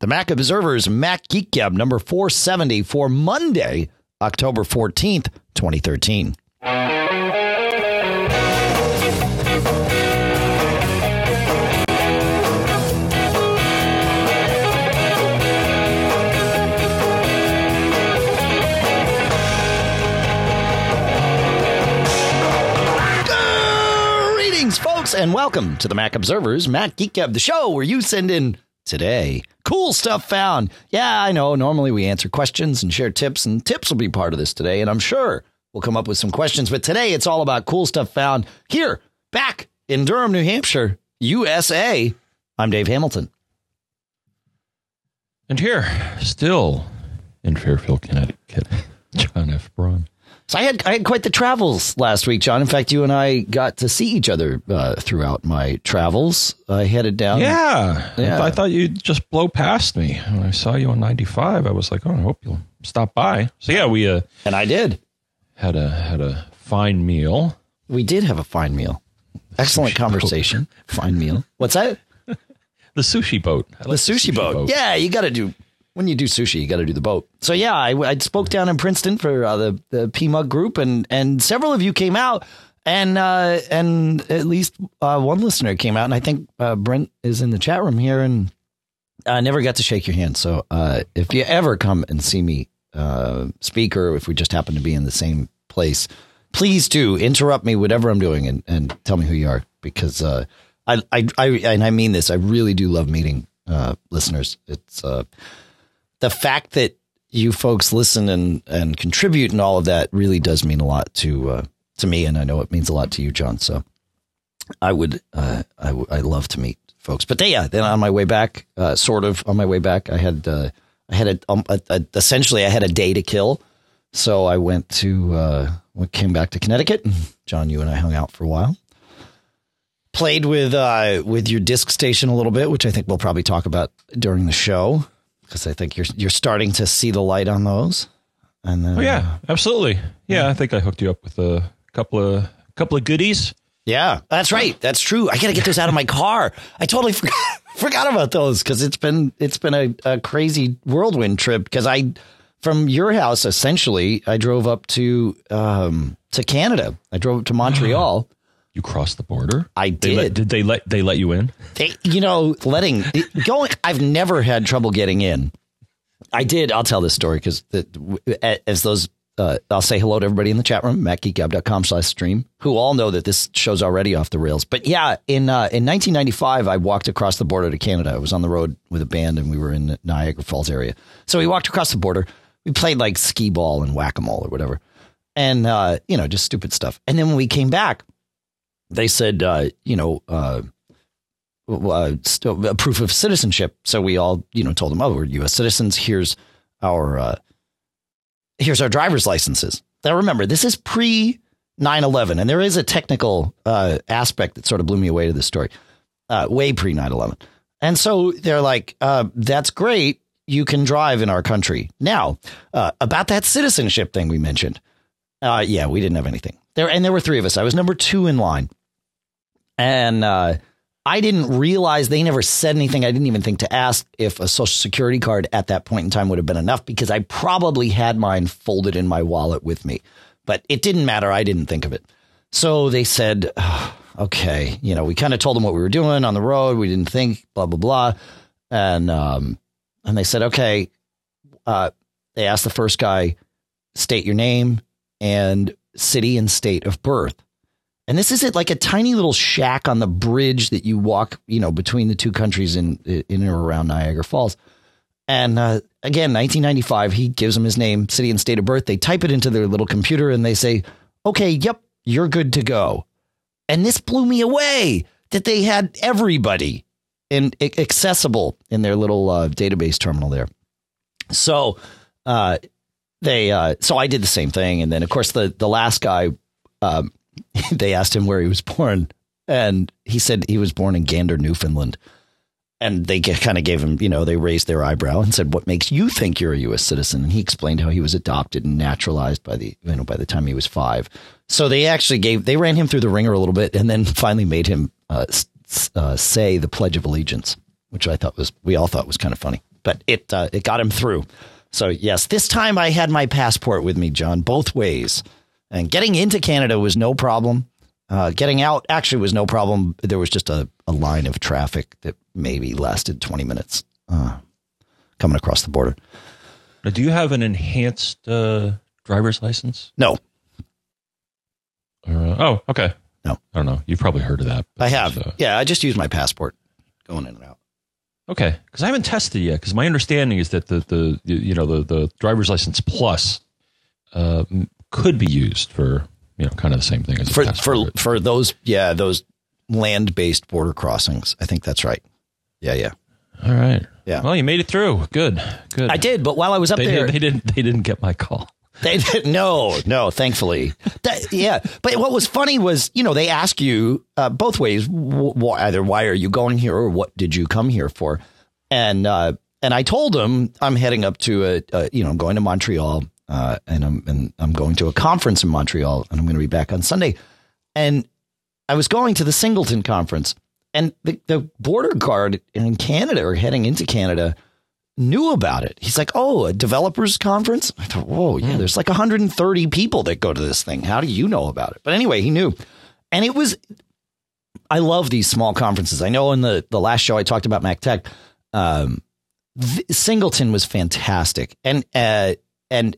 The Mac Observer's Mac Geek Gab number 470 for Monday, October 14th, 2013. Greetings, folks, and welcome to the Mac Observer's Mac Geek Gab, the show where you send in today cool stuff found. Yeah, I know. Normally we answer questions and share tips, and tips will be part of this today, and I'm sure we'll come up with some questions. But today it's all about cool stuff found here, back in Durham, New Hampshire, USA. I'm Dave Hamilton. And here, still in Fairfield, Connecticut, John F. Braun. So I had I had quite the travels last week, John. In fact, you and I got to see each other uh, throughout my travels. I headed down. Yeah, Yeah. I thought you'd just blow past me. When I saw you on 95, I was like, oh, I hope you'll stop by. So yeah, we uh, and I did. had a had a fine meal. We did have a fine meal. Excellent conversation. Fine meal. What's that? The sushi boat. I The like sushi, boat. Yeah, you got to do when you do sushi, you got to do the boat. So yeah, I, I spoke down in Princeton for uh, the the PMUG group, and and several of you came out, and uh, and at least uh, one listener came out, and I think uh, Brent is in the chat room here, and I never got to shake your hand. So uh, if you ever come and see me uh, speak, or if we just happen to be in the same place, please do interrupt me, whatever I'm doing, and, and tell me who you are because I, I I and I mean this. I really do love meeting listeners. It's the fact that you folks listen and and contribute and all of that really does mean a lot to uh, to me, and I know it means a lot to you, John. So I would uh, I w- I love to meet folks. But they, yeah, then on my way back, uh, sort of on my way back, I had uh, I had a, um, a, a essentially I had a day to kill, so I went to uh, came back to Connecticut. John, you and I hung out for a while. Played with uh, with your disc station a little bit, which I think we'll probably talk about during the show because I think you're you're starting to see the light on those. And then, Oh yeah, absolutely. Yeah, I think I hooked you up with a couple of couple of goodies. Yeah, that's right. That's true. I got to get those out of my car. I totally forgot, forgot about those because it's been it's been a, a crazy whirlwind trip. Because I, from your house, essentially, I drove up to um to Canada. I drove up to Montreal. You crossed the border. I They let, did. did they let they let you in? They, you know, letting going. I've never had trouble getting in. I did. I'll tell this story because as those, uh, I'll say hello to everybody in the chat room, macgeekgab.com slash stream, who all know that this show's already off the rails. But yeah, in uh, in 1995, I walked across the border to Canada. I was on the road with a band and we were in the Niagara Falls area. So we walked across the border. We played like skee ball and whack a mole or whatever. And, uh, you know, just stupid stuff. And then when we came back, they said, uh, you know, uh, uh, a proof of citizenship. So we all, you know, told them, "Oh, we're U.S. citizens. Here's our uh, here's our driver's licenses." Now, remember, this is pre 9/11, and there is a technical uh, aspect that sort of blew me away to this story, uh, way pre 9/11. And so they're like, uh, "That's great. You can drive in our country." Now, uh, about that citizenship thing we mentioned, uh, yeah, we didn't have anything there, and there were three of us. I was number two in line, and uh, I didn't realize they never said anything. I didn't even think to ask if a social security card at that point in time would have been enough because I probably had mine folded in my wallet with me. But it didn't matter. I didn't think of it. So they said, "Ah, okay, you know, we kind of told them what we were doing on the road. We didn't think, blah, blah, blah. And, um, and they said, okay, uh, they asked the first guy, state your name and city and state of birth. And this is it like a tiny little shack on the bridge that you walk, you know, between the two countries in in or around Niagara Falls. And uh, again, 1995, he gives them his name, city and state of birth. They type it into their little computer and they say, "Okay, yep, you're good to go." And this blew me away that they had everybody in accessible in their little uh, database terminal there. So uh, they uh, so I did the same thing, and then of course the the last guy, um, they asked him where he was born, and he said he was born in Gander, Newfoundland. And they kind of gave him, you know, they raised their eyebrow and said, "What makes you think you're a U.S. citizen?" And he explained how he was adopted and naturalized by the, you know, by the time he was five. So they actually gave, they ran him through the ringer a little bit, and then finally made him uh, uh, say the Pledge of Allegiance, which I thought was, we all thought was kind of funny. but it uh, it got him through. So yes, this time I had my passport with me, John, both ways, and getting into Canada was no problem. Uh, getting out actually was no problem. There was just a, a line of traffic that maybe lasted twenty minutes uh, coming across the border. Now, do you have an enhanced uh, driver's license? No, uh, oh, okay. No. I don't know. You've probably heard of that. I have. it's, uh, Yeah, I just used my passport going in and out. Okay, because I haven't tested yet. Because my understanding is that the the you know the the driver's license plus uh, could be used for you know kind of the same thing as a for passport. for for those yeah those land based border crossings. I think that's right. Yeah, yeah. All right. Yeah. Well, you made it through. Good. Good. I did, but while I was up They, there, did, they didn't. They didn't get my call. They, did, no, no, thankfully. That, yeah. But what was funny was, you know, they ask you uh, both ways, wh- wh- either why are you going here or what did you come here for? And, uh, and I told them I'm heading up to a, a you know, I'm going to Montreal, uh, and I'm, and I'm going to a conference in Montreal and I'm going to be back on Sunday. And I was going to the Singleton conference and the, the border guard in Canada or heading into Canada knew about it. He's like, "Oh, a developers conference." I thought, "Whoa, yeah, there's like 130 people that go to this thing. How do you know about it?" But anyway, he knew, and it was. I love these small conferences. I know in the the last show I talked about Mac Tech, um, Singleton was fantastic, and uh, and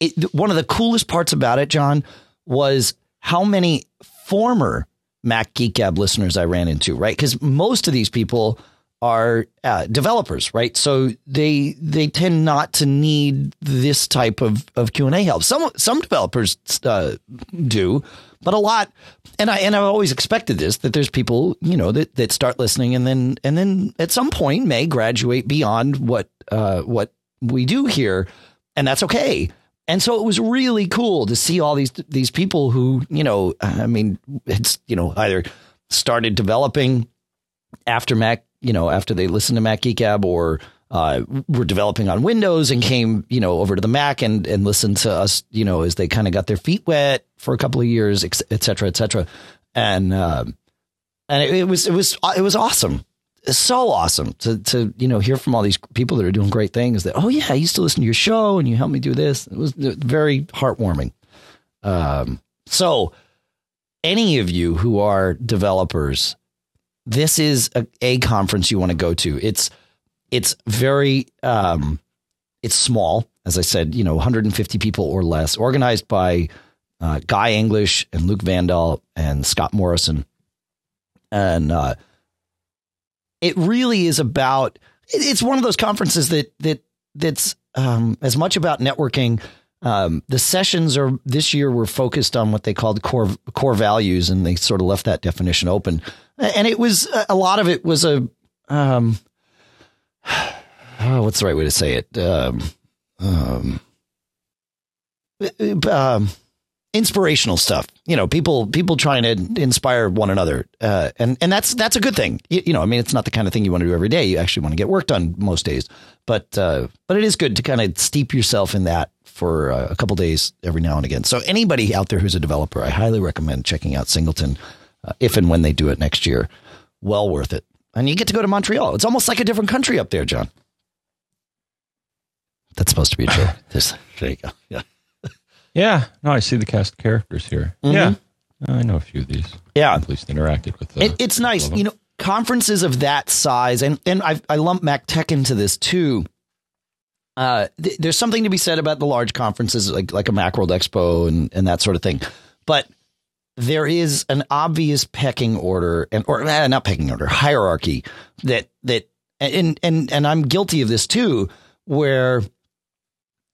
it, one of the coolest parts about it, John, was how many former Mac Geek Gab listeners I ran into. Right, because most of these people are uh, developers, right? So they they tend not to need this type of of Q and A help. Some some developers uh, do, but a lot, and I and I've always expected this that there's people you know that that start listening and then and then at some point may graduate beyond what uh, what we do here, and that's okay. And so it was really cool to see all these these people who you know I mean it's you know either started developing after Mac, you know, after they listened to Mac Geek Gab or uh, were developing on Windows and came, you know, over to the Mac and, and listened to us, you know, as they kind of got their feet wet for a couple of years, et cetera, et cetera. And, um, and it, it was, it was, it was awesome. So awesome to, to, you know, hear from all these people that are doing great things that, oh yeah, I used to listen to your show and you helped me do this. It was very heartwarming. Um, so any of you who are developers, this is a, a conference you want to go to. It's it's very um, it's small, as I said, you know, 150 people or less, organized by uh, Guy English and Luc Vandal and Scott Morrison, and uh, it really is about. It's one of those conferences that that that's um, as much about networking. Um, the sessions are this year were focused on what they called core core values, and they sort of left that definition open. And it was a lot of it was a um, oh, what's the right way to say it? Um, um, um, inspirational stuff. You know, people people trying to inspire one another, uh, and and that's that's a good thing. You, you know, I mean, it's not the kind of thing you want to do every day. You actually want to get work done most days, but uh, but it is good to kind of steep yourself in that for uh, a couple days every now and again. So anybody out there who's a developer, I highly recommend checking out Singleton uh, if and when they do it next year. Well worth it, and you get to go to Montreal. It's almost like a different country up there, John. That's supposed to be true. There you go. Yeah. Yeah. No, I see the cast characters here. Mhm. Yeah. I know a few of these. Yeah. At least interacted with them. It, it's nice, you know, conferences of that size, and and I I lump Mac Tech into this too. Uh, th- there's something to be said about the large conferences like like a Macworld Expo and and that sort of thing, but there is an obvious pecking order and or eh, not pecking order hierarchy that that and and and I'm guilty of this too, where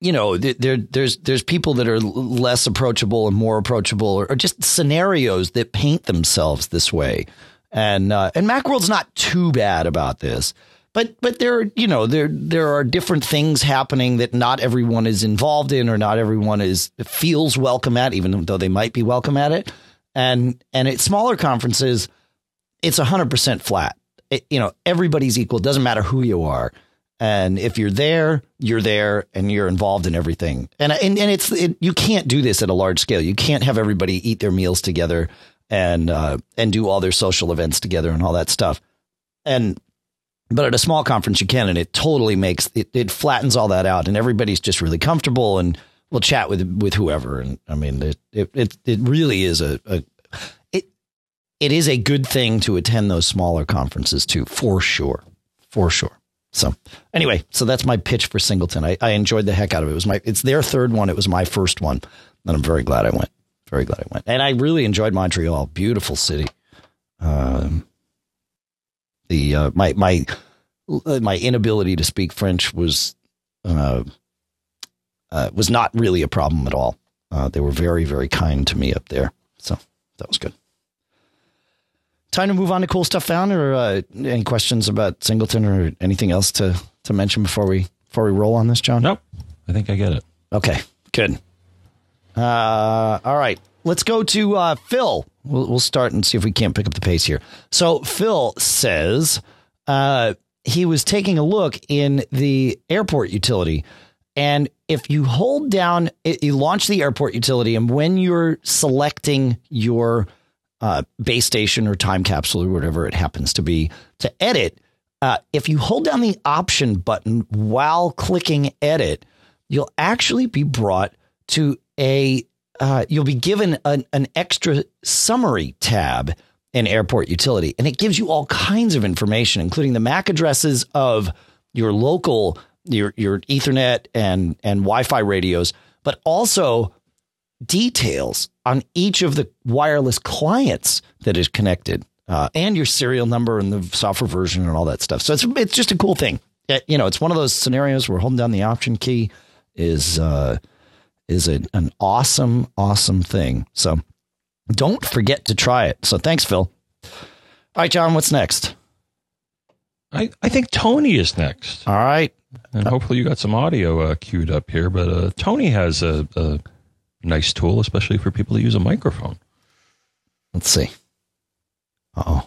you know, there there's there's people that are less approachable and more approachable, or, or just scenarios that paint themselves this way. And uh, and Macworld's not too bad about this, but but there you know there there are different things happening that not everyone is involved in, or not everyone is feels welcome at, even though they might be welcome at it. And and at smaller conferences, it's hundred percent flat. It, you know, everybody's equal. Doesn't matter who you are. And if you're there, you're there and you're involved in everything. And and, and it's it, you can't do this at a large scale. You can't have everybody eat their meals together and uh, and do all their social events together and all that stuff. And But at a small conference, you can, and it totally makes it, it flattens all that out, and everybody's just really comfortable, and we'll chat with with whoever. And I mean, it it it, it really is a, a it it is a good thing to attend those smaller conferences too, for sure, for sure. So anyway, so that's my pitch for Singleton. I, I enjoyed the heck out of it. It was my it's their third one. It was my first one, and I'm very glad I went. Very glad I went, and I really enjoyed Montreal. Beautiful city. Um, the uh, my my my inability to speak French was uh, uh, was not really a problem at all. Uh, they were very very kind to me up there, so that was good. Time to move on to cool stuff found, or uh, any questions about Singleton or anything else to to mention before we before we roll on this, John? Nope. I think I get it. Okay, good. Uh, all right, let's go to uh, Phil. We'll, we'll start and see if we can't pick up the pace here. So Phil says uh, he was taking a look in the airport utility, and if you hold down, you launch the airport utility, and when you're selecting your uh, base station or time capsule or whatever it happens to be to edit, uh, if you hold down the option button while clicking edit, you'll actually be brought to a uh, you'll be given an, an extra summary tab in Airport Utility, and it gives you all kinds of information, including the MAC addresses of your local your your Ethernet and and Wi-Fi radios, but also details on each of the wireless clients that is connected, uh, and your serial number and the software version and all that stuff. So it's it's just a cool thing. It, you know, it's one of those scenarios where holding down the option key is uh, is a, an awesome, awesome thing. So don't forget to try it. So thanks, Phil. All right, John, what's next? I, I think Tony is next. All right. And hopefully you got some audio uh, queued up here. But uh, Tony has a, a nice tool, especially for people who use a microphone. Let's see. Oh.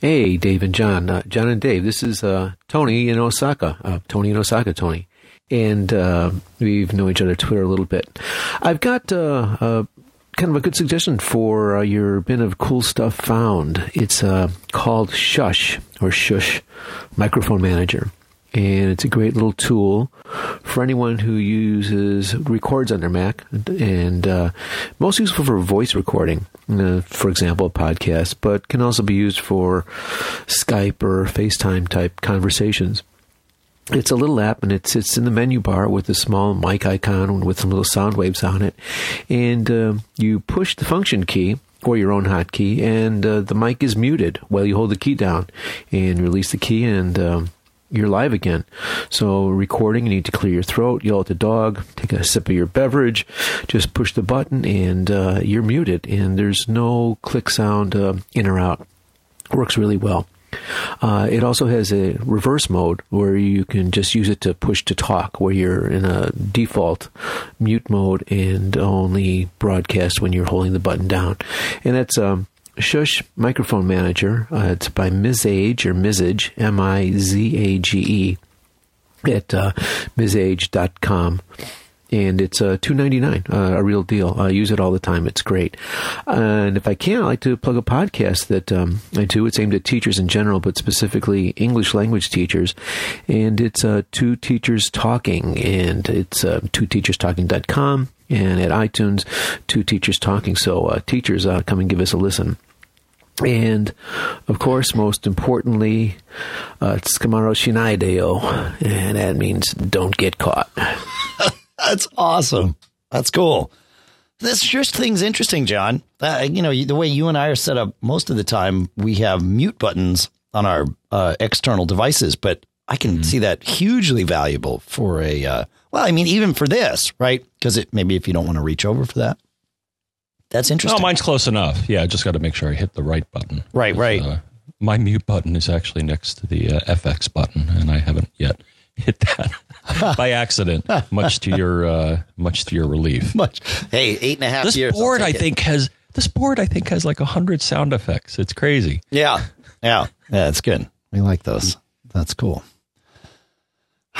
Hey, Dave and John. Uh, John and Dave, this is uh, Tony in Osaka. Uh, Tony in Osaka, Tony. And uh, we've known each other Twitter a little bit. I've got uh, a kind of a good suggestion for uh, your bin of cool stuff found. It's called Shush or Shush Microphone Manager and it's a great little tool for anyone who uses records on their Mac, and uh, most useful for voice recording, uh, for example, a podcast, but can also be used for Skype or FaceTime type conversations. It's a little app, and it sits in the menu bar with a small mic icon with some little sound waves on it, and uh, you push the function key or your own hotkey, and uh, the mic is muted while you hold the key down and release the key, and um, you're live again. So, recording, you need to clear your throat, yell at the dog, take a sip of your beverage, just push the button, and uh, you're muted. And there's no click sound uh, in or out. Works really well. Uh, it also has a reverse mode where you can just use it to push to talk, where you're in a default mute mode and only broadcast when you're holding the button down. And that's um, Shush Microphone Manager. Uh, it's by Mizage or Mizage, M I Z A G E, at uh, mizage.com. And it's uh, two ninety nine, uh, a real deal. I use it all the time. It's great. and if I can, I like to plug a podcast that um, I do. It's aimed at teachers in general, but specifically English language teachers. And it's uh, Two Teachers Talking, and it's uh, twoteacherstalking.com and at iTunes, Two Teachers Talking. So, uh, teachers, uh, come and give us a listen. And of course, most importantly, uh, Tsukamaro Shinaideo, and that means don't get caught. That's awesome. That's cool. This just thing's interesting, John. Uh, you know, the way you and I are set up most of the time, we have mute buttons on our uh, external devices, but I can mm-hmm. see that hugely valuable for a, uh, well, I mean, even for this, right? Because it maybe if you don't want to reach over for that. That's interesting. No, mine's close enough. Yeah, I just got to make sure I hit the right button. Right, right. Uh, my mute button is actually next to the uh, FX button, and I haven't yet hit that by accident. much to your uh, much to your relief. Much. Hey, eight and a half this years. board, I think, has this board. I think has like a hundred sound effects. It's crazy. Yeah, yeah, yeah. It's good. We like those. That's cool.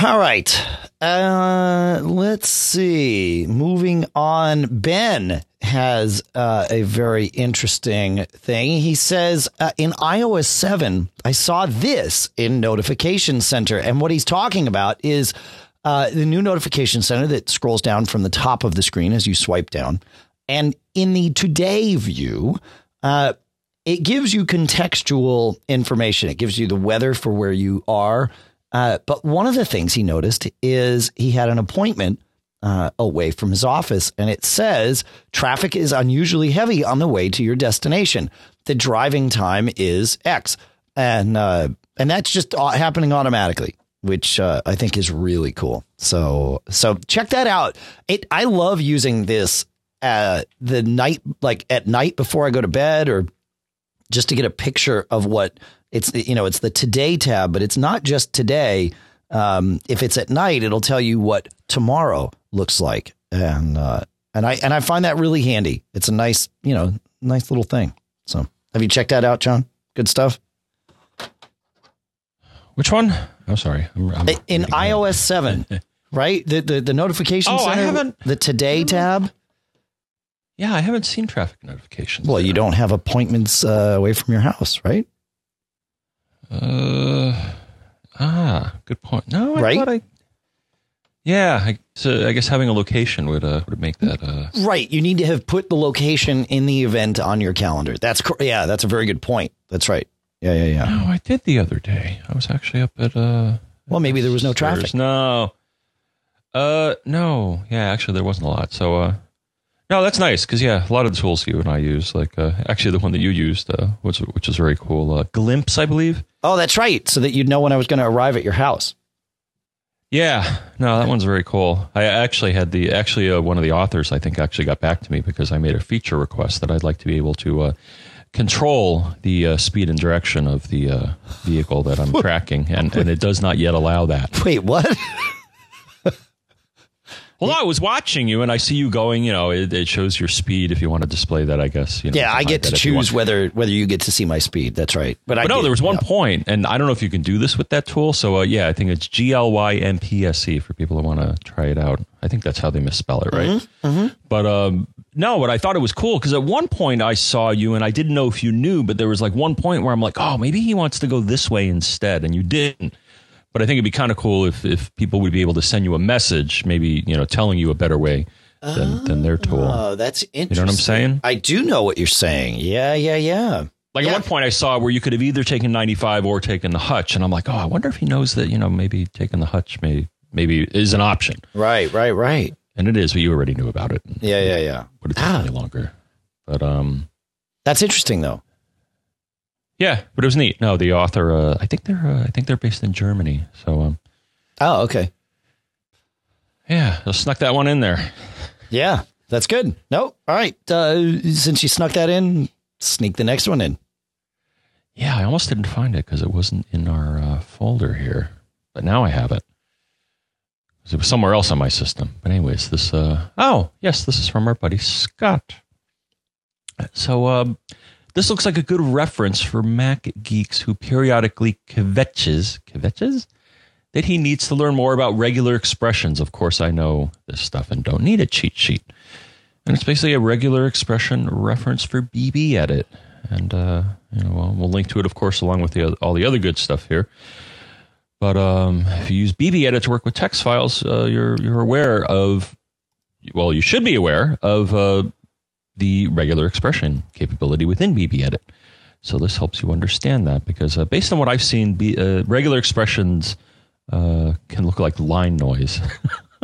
All right. Uh, let's see. Moving on. Ben has uh, a very interesting thing. He says uh, in iOS 7, I saw this in Notification Center. And what he's talking about is uh, the new Notification Center that scrolls down from the top of the screen as you swipe down. And in the Today view, uh, it gives you contextual information. It gives you the weather for where you are. Uh, but one of the things he noticed is he had an appointment uh, away from his office, and it says traffic is unusually heavy on the way to your destination. The driving time is X, and uh, and that's just happening automatically, which uh, I think is really cool. So so check that out. It I love using this uh, the night like at night before I go to bed or just to get a picture of what it's you know it's the today tab but it's not just today um, if it's at night it'll tell you what tomorrow looks like and uh, and I and I find that really handy it's a nice you know nice little thing so have you checked that out John good stuff which one I'm sorry I'm, I'm in iOS 7 right the the, the notification oh, center I haven't, the today tab yeah, I haven't seen traffic notifications. Well, there. you don't have appointments uh, away from your house, right? Uh, ah, good point. No, I right? thought I. Yeah, I, so I guess having a location would uh, would make that uh, right. You need to have put the location in the event on your calendar. That's yeah, that's a very good point. That's right. Yeah, yeah, yeah. No, I did the other day. I was actually up at uh. Well, maybe there was no traffic. No. Uh, no. Yeah, actually, there wasn't a lot. So, uh, no, that's nice because yeah, a lot of the tools you and I use, like uh, actually the one that you used, uh, which which is very cool, uh, Glympse, I believe. Oh, that's right, so that you'd know when I was going to arrive at your house. Yeah, no, that one's very cool. I actually had the actually uh, one of the authors I think actually got back to me because I made a feature request that I'd like to be able to uh, control the uh, speed and direction of the uh, vehicle that I'm tracking, and, and it does not yet allow that. Wait, what? Well, I was watching you, and I see you going. You know, it, it shows your speed if you want to display that. I guess. You know, yeah, I get to choose whether whether you get to see my speed. That's right. But, but I no, did, there was one yeah. point, and I don't know if you can do this with that tool. So uh, yeah, I think it's G L Y M P S E for people who want to try it out. I think that's how they misspell it, right? Mm-hmm, mm-hmm. But um, no, but I thought it was cool because at one point I saw you, and I didn't know if you knew, but there was like one point where I'm like, oh, maybe he wants to go this way instead, and you didn't. But I think it'd be kind of cool if, if people would be able to send you a message, maybe you know, telling you a better way than, than their tool. Oh, that's interesting. You know what I'm saying? I do know what you're saying. Yeah, yeah, yeah. Like yeah. at one point, I saw where you could have either taken 95 or taken the hutch, and I'm like, oh, I wonder if he knows that you know maybe taking the hutch may maybe is an option. Right, right, right. And it is, but you already knew about it. Yeah, yeah, yeah. Would have taken ah. longer, but um, that's interesting though. Yeah, but it was neat. No, the author, uh, I think they're, uh, I think they're based in Germany. So, um, oh, okay. Yeah, I snuck that one in there. Yeah, that's good. No, all right. Uh, since you snuck that in, sneak the next one in. Yeah, I almost didn't find it because it wasn't in our uh, folder here, but now I have it. It was somewhere else on my system. But anyways, this. Uh, oh, yes, this is from our buddy Scott. So um, this looks like a good reference for Mac geeks who periodically kvetches kvetches that he needs to learn more about regular expressions. Of course, I know this stuff and don't need a cheat sheet. And it's basically a regular expression reference for BB Edit. And, uh, you know, we'll, we'll, link to it, of course, along with the, all the other good stuff here. But um, if you use BB Edit to work with text files, uh, you're, you're aware of, well, you should be aware of uh, the regular expression capability within BBEdit. So this helps you understand that because uh, based on what I've seen, B, uh, regular expressions uh, can look like line noise.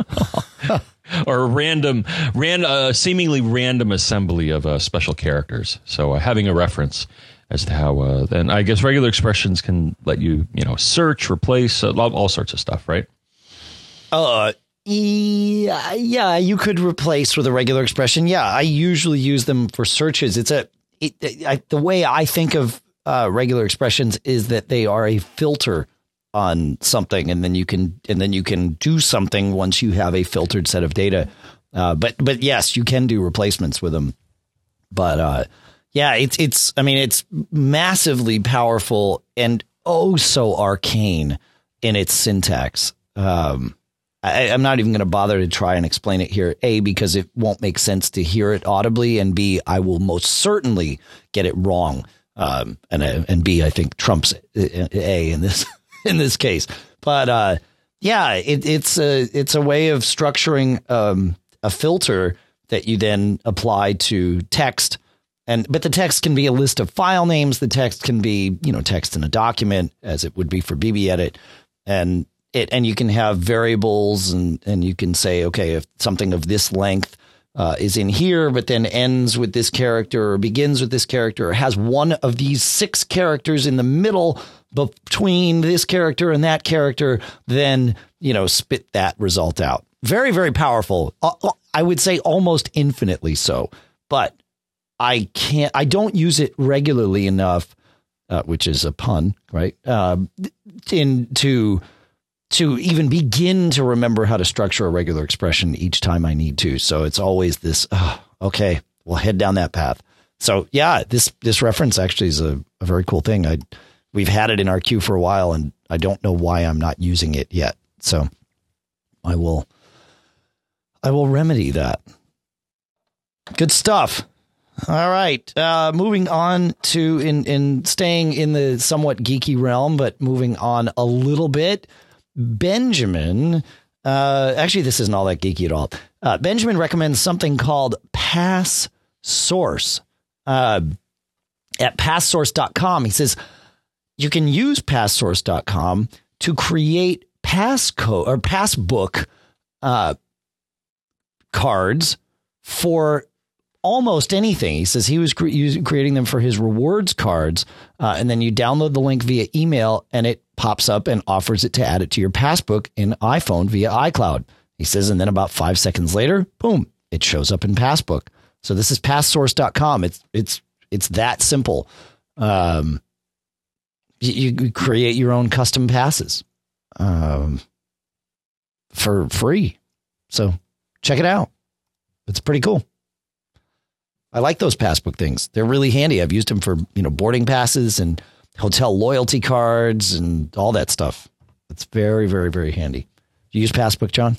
or a random, ran, uh, seemingly random assembly of uh, special characters. So uh, having a reference as to how, uh, and I guess regular expressions can let you, you know, search, replace, all sorts of stuff, right? Uh, yeah, yeah, you could replace with a regular expression. Yeah, I usually use them for searches. It's a it, I, the way I think of uh, regular expressions is that they are a filter on something and then you can and then you can do something once you have a filtered set of data uh, but but yes you can do replacements with them but uh, yeah it's it's i mean it's massively powerful and oh so arcane in its syntax um, I, I'm not even going to bother to try and explain it here. A, because it won't make sense to hear it audibly, and B, I will most certainly get it wrong. Um, and uh, and B, I think trumps A in this in this case. But uh, yeah, it, it's a it's a way of structuring um, a filter that you then apply to text. And but the text can be a list of file names. The text can be you know text in a document, as it would be for BB Edit, and it and you can have variables and and you can say okay if something of this length uh, is in here, but then ends with this character or begins with this character or has one of these six characters in the middle between this character and that character, then, you know, spit that result out. Very, very powerful. Uh, uh, I would say almost infinitely so, but I can't, I don't use it regularly enough, uh, which is a pun, right? Uh, in to, to even begin to remember how to structure a regular expression each time I need to. So it's always this, oh, okay, we'll head down that path. So yeah, this this reference actually is a, a very cool thing. I we've had it in our queue for a while, and I don't know why I'm not using it yet. So I will I will remedy that. Good stuff. All right. Uh, moving on to in in staying in the somewhat geeky realm, but moving on a little bit. Benjamin, uh, actually, this isn't all that geeky at all. Uh, Benjamin recommends something called Pass Source. Uh, at passsource.com, he says you can use passsource.com to create passcode or passbook uh, cards for almost anything. He says he was cre- creating them for his rewards cards, uh, and then you download the link via email, and it pops up and offers it to add it to your passbook in iPhone via iCloud. He says, and then about five seconds later, boom, it shows up in Passbook. So this is passsource.com. It's it's it's that simple. Um, you, you create your own custom passes um, for free. So check it out. It's pretty cool. I like those passbook things. They're really handy. I've used them for, you know, boarding passes and hotel loyalty cards and all that stuff. It's very, very, very handy. Do You use passbook, John?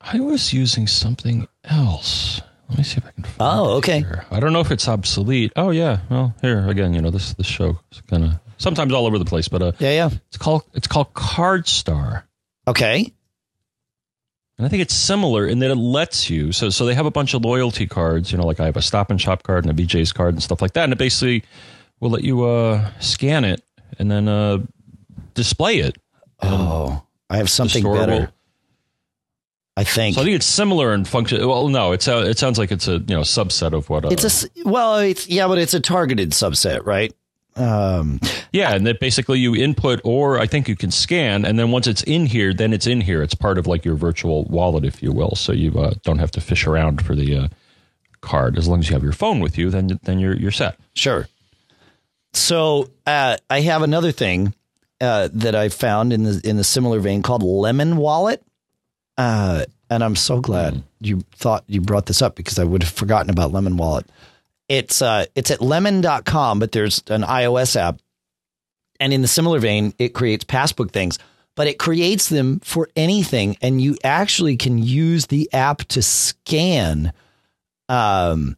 I was using something else. Let me see if I can. oh, okay. Here. I don't know if it's obsolete. Oh yeah. Well, here again. You know this this show is kind of sometimes all over the place, but uh, yeah, yeah. It's called it's called CardStar. Okay. And I think it's similar in that it lets you. So, so they have a bunch of loyalty cards. You know, like I have a Stop and Shop card and a BJ's card and stuff like that. And it basically will let you uh, scan it and then uh, display it. Oh, I have something better. I think. So I think it's similar in function. Well, no, it's a, it sounds like it's a you know subset of what. Uh, it's a well, it's yeah, but it's a targeted subset, right? Um, yeah, and that basically you input, or I think you can scan, and then once it's in here, then it's in here. It's part of like your virtual wallet, if you will. So you uh, don't have to fish around for the uh, card. As long as you have your phone with you, then then you're you're set. Sure. So uh, I have another thing uh, that I found in the in the similar vein called Lemon Wallet, uh, and I'm so glad mm. you thought you brought this up because I would have forgotten about Lemon Wallet. It's uh it's at lemon.com, but there's an iOS app. And in the similar vein, it creates passbook things, but it creates them for anything. And you actually can use the app to scan um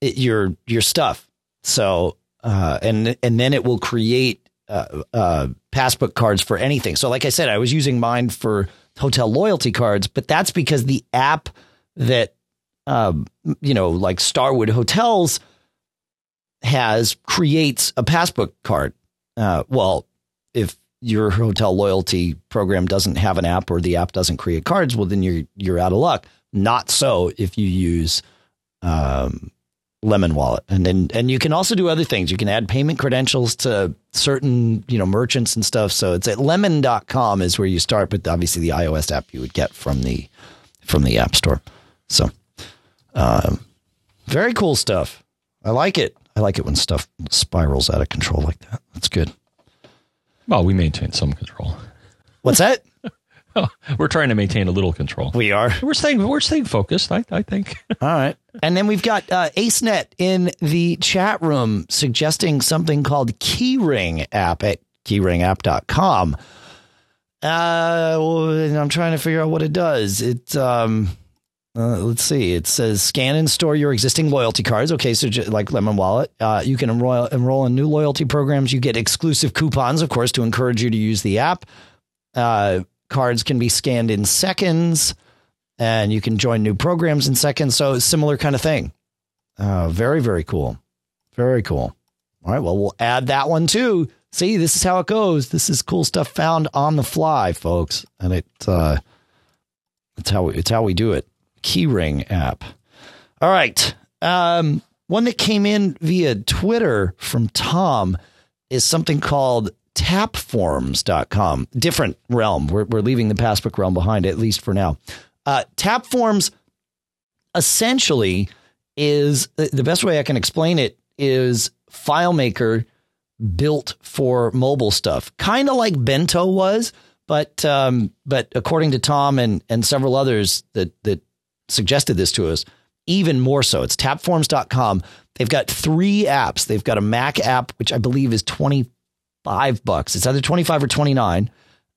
it, your your stuff. So uh and and then it will create uh, uh, passbook cards for anything. So, like I said, I was using mine for hotel loyalty cards, but that's because the app that um, you know, like Starwood Hotels has creates a passbook card. Uh, well, if your hotel loyalty program doesn't have an app or the app doesn't create cards, well, then you're you're out of luck. Not so if you use um, Lemon Wallet, and then and you can also do other things. You can add payment credentials to certain you know merchants and stuff. So it's at lemon.com is where you start, but obviously the iOS app you would get from the from the App Store. So um, very cool stuff. I like it. I like it when stuff spirals out of control like that. That's good. Well, we maintain some control. What's that? we're trying to maintain a little control. We are. We're staying. We're staying focused. I, I think. All right. And then we've got uh, AceNet in the chat room suggesting something called Keyring app at keyringapp.com. Uh, well, I'm trying to figure out what it does. It um, uh, let's see. It says scan and store your existing loyalty cards. Okay, so j- like Lemon Wallet, uh, you can enroll enroll in new loyalty programs. You get exclusive coupons, of course, to encourage you to use the app. Uh, cards can be scanned in seconds, and you can join new programs in seconds. So similar kind of thing. Uh, very very cool, very cool. All right, well we'll add that one too. See, this is how it goes. This is cool stuff found on the fly, folks, and it uh, it's how we, it's how we do it. Keyring app. All right. Um, one that came in via Twitter from Tom is something called tapforms.com. Different realm. We're, we're leaving the passbook realm behind, at least for now. Uh, Tapforms essentially is the best way I can explain it is FileMaker built for mobile stuff, kind of like Bento was, but um, but according to Tom and and several others that that suggested this to us, even more so. It's tapforms.com. They've got three apps. They've got a Mac app, which I believe is 25 bucks. It's either 25 or 29.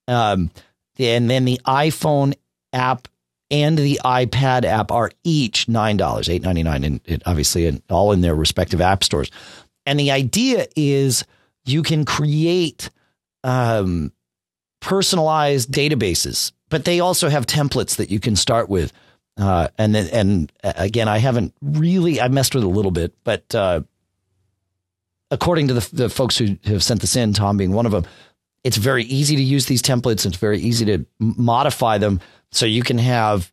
Um, and then the iPhone app and the iPad app are each $9, $8.99, and it, obviously in, all in their respective app stores. And the idea is you can create um, personalized databases, but they also have templates that you can start with. Uh, and then, and uh, again, I haven't really, I messed with it a little bit, but uh, according to the, the folks who have sent this in, Tom being one of them, it's very easy to use these templates. It's very easy to modify them. So you can have,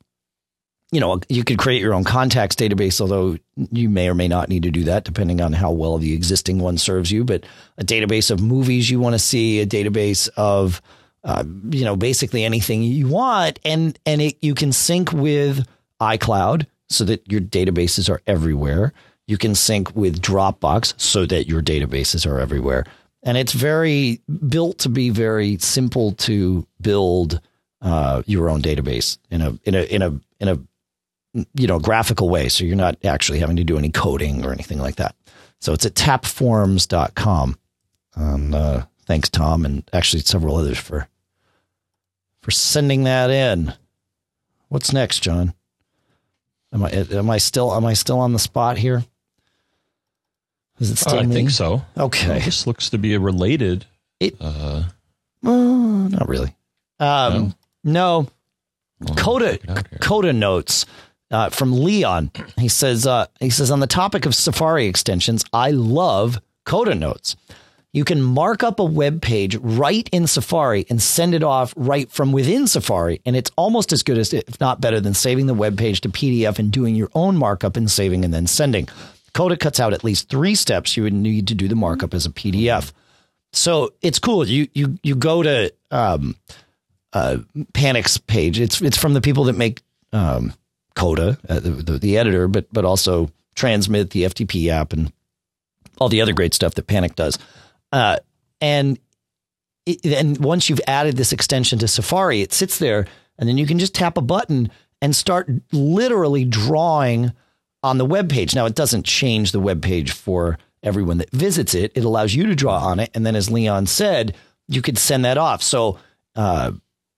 you know, you could create your own contacts database, although you may or may not need to do that depending on how well the existing one serves you. But a database of movies you want to see, a database of, uh, you know, basically anything you want, and and it you can sync with iCloud so that your databases are everywhere. You can sync with Dropbox so that your databases are everywhere. And it's very built to be very simple to build uh, your own database in a in a in a in a you know graphical way. So you're not actually having to do any coding or anything like that. So it's at tapforms.com. And uh, thanks, Tom, and actually several others for for sending that in. What's next, John? Am I am I still am I still on the spot here? Is it still I me? think so. Okay. This looks to be a related. It- uh, Uh, not really. Um, no. well, Coda check it out here. Coda notes uh, from Leon. He says uh, he says on the topic of Safari extensions, I love Coda notes. You can mark up a web page right in Safari and send it off right from within Safari, and it's almost as good as, if not better, than saving the web page to PDF and doing your own markup and saving and then sending. Coda cuts out at least three steps you would need to do the markup as a PDF. So it's cool. You you you go to um, uh, Panic's page. It's it's from the people that make um, Coda, uh, the, the the editor, but but also Transmit, the FTP app, and all the other great stuff that Panic does. Uh, and it, and once you've added this extension to Safari, it sits there, and then you can just tap a button and start literally drawing on the web page. Now, it doesn't change the web page for everyone that visits it. It allows you to draw on it, and then, as Leon said, you could send that off. So uh,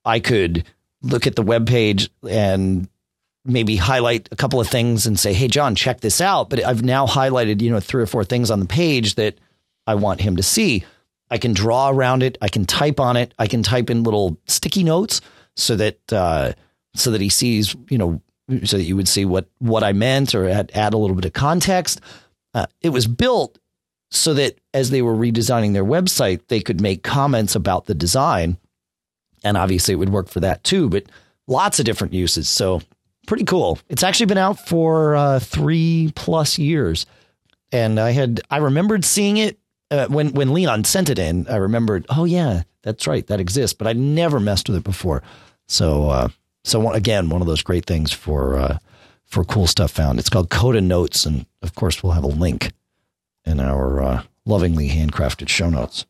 I could look at the web page and maybe highlight a couple of things and say, "Hey, John, check this out." But I've now highlighted, you know, three or four things on the page that I want him to see. I can draw around it. I can type on it. I can type in little sticky notes so that uh, so that he sees, you know, so that you would see what what I meant or add, add a little bit of context. Uh, it was built so that as they were redesigning their website, they could make comments about the design, and obviously it would work for that too. But lots of different uses. So pretty cool. It's actually been out for uh, three plus years, and I had I remembered seeing it uh, when when Leon sent it in. I remembered, oh yeah, that's right, that exists. But I never messed with it before. So uh, so again, one of those great things for uh, for cool stuff found. It's called Coda Notes, and of course we'll have a link in our uh, lovingly handcrafted show notes.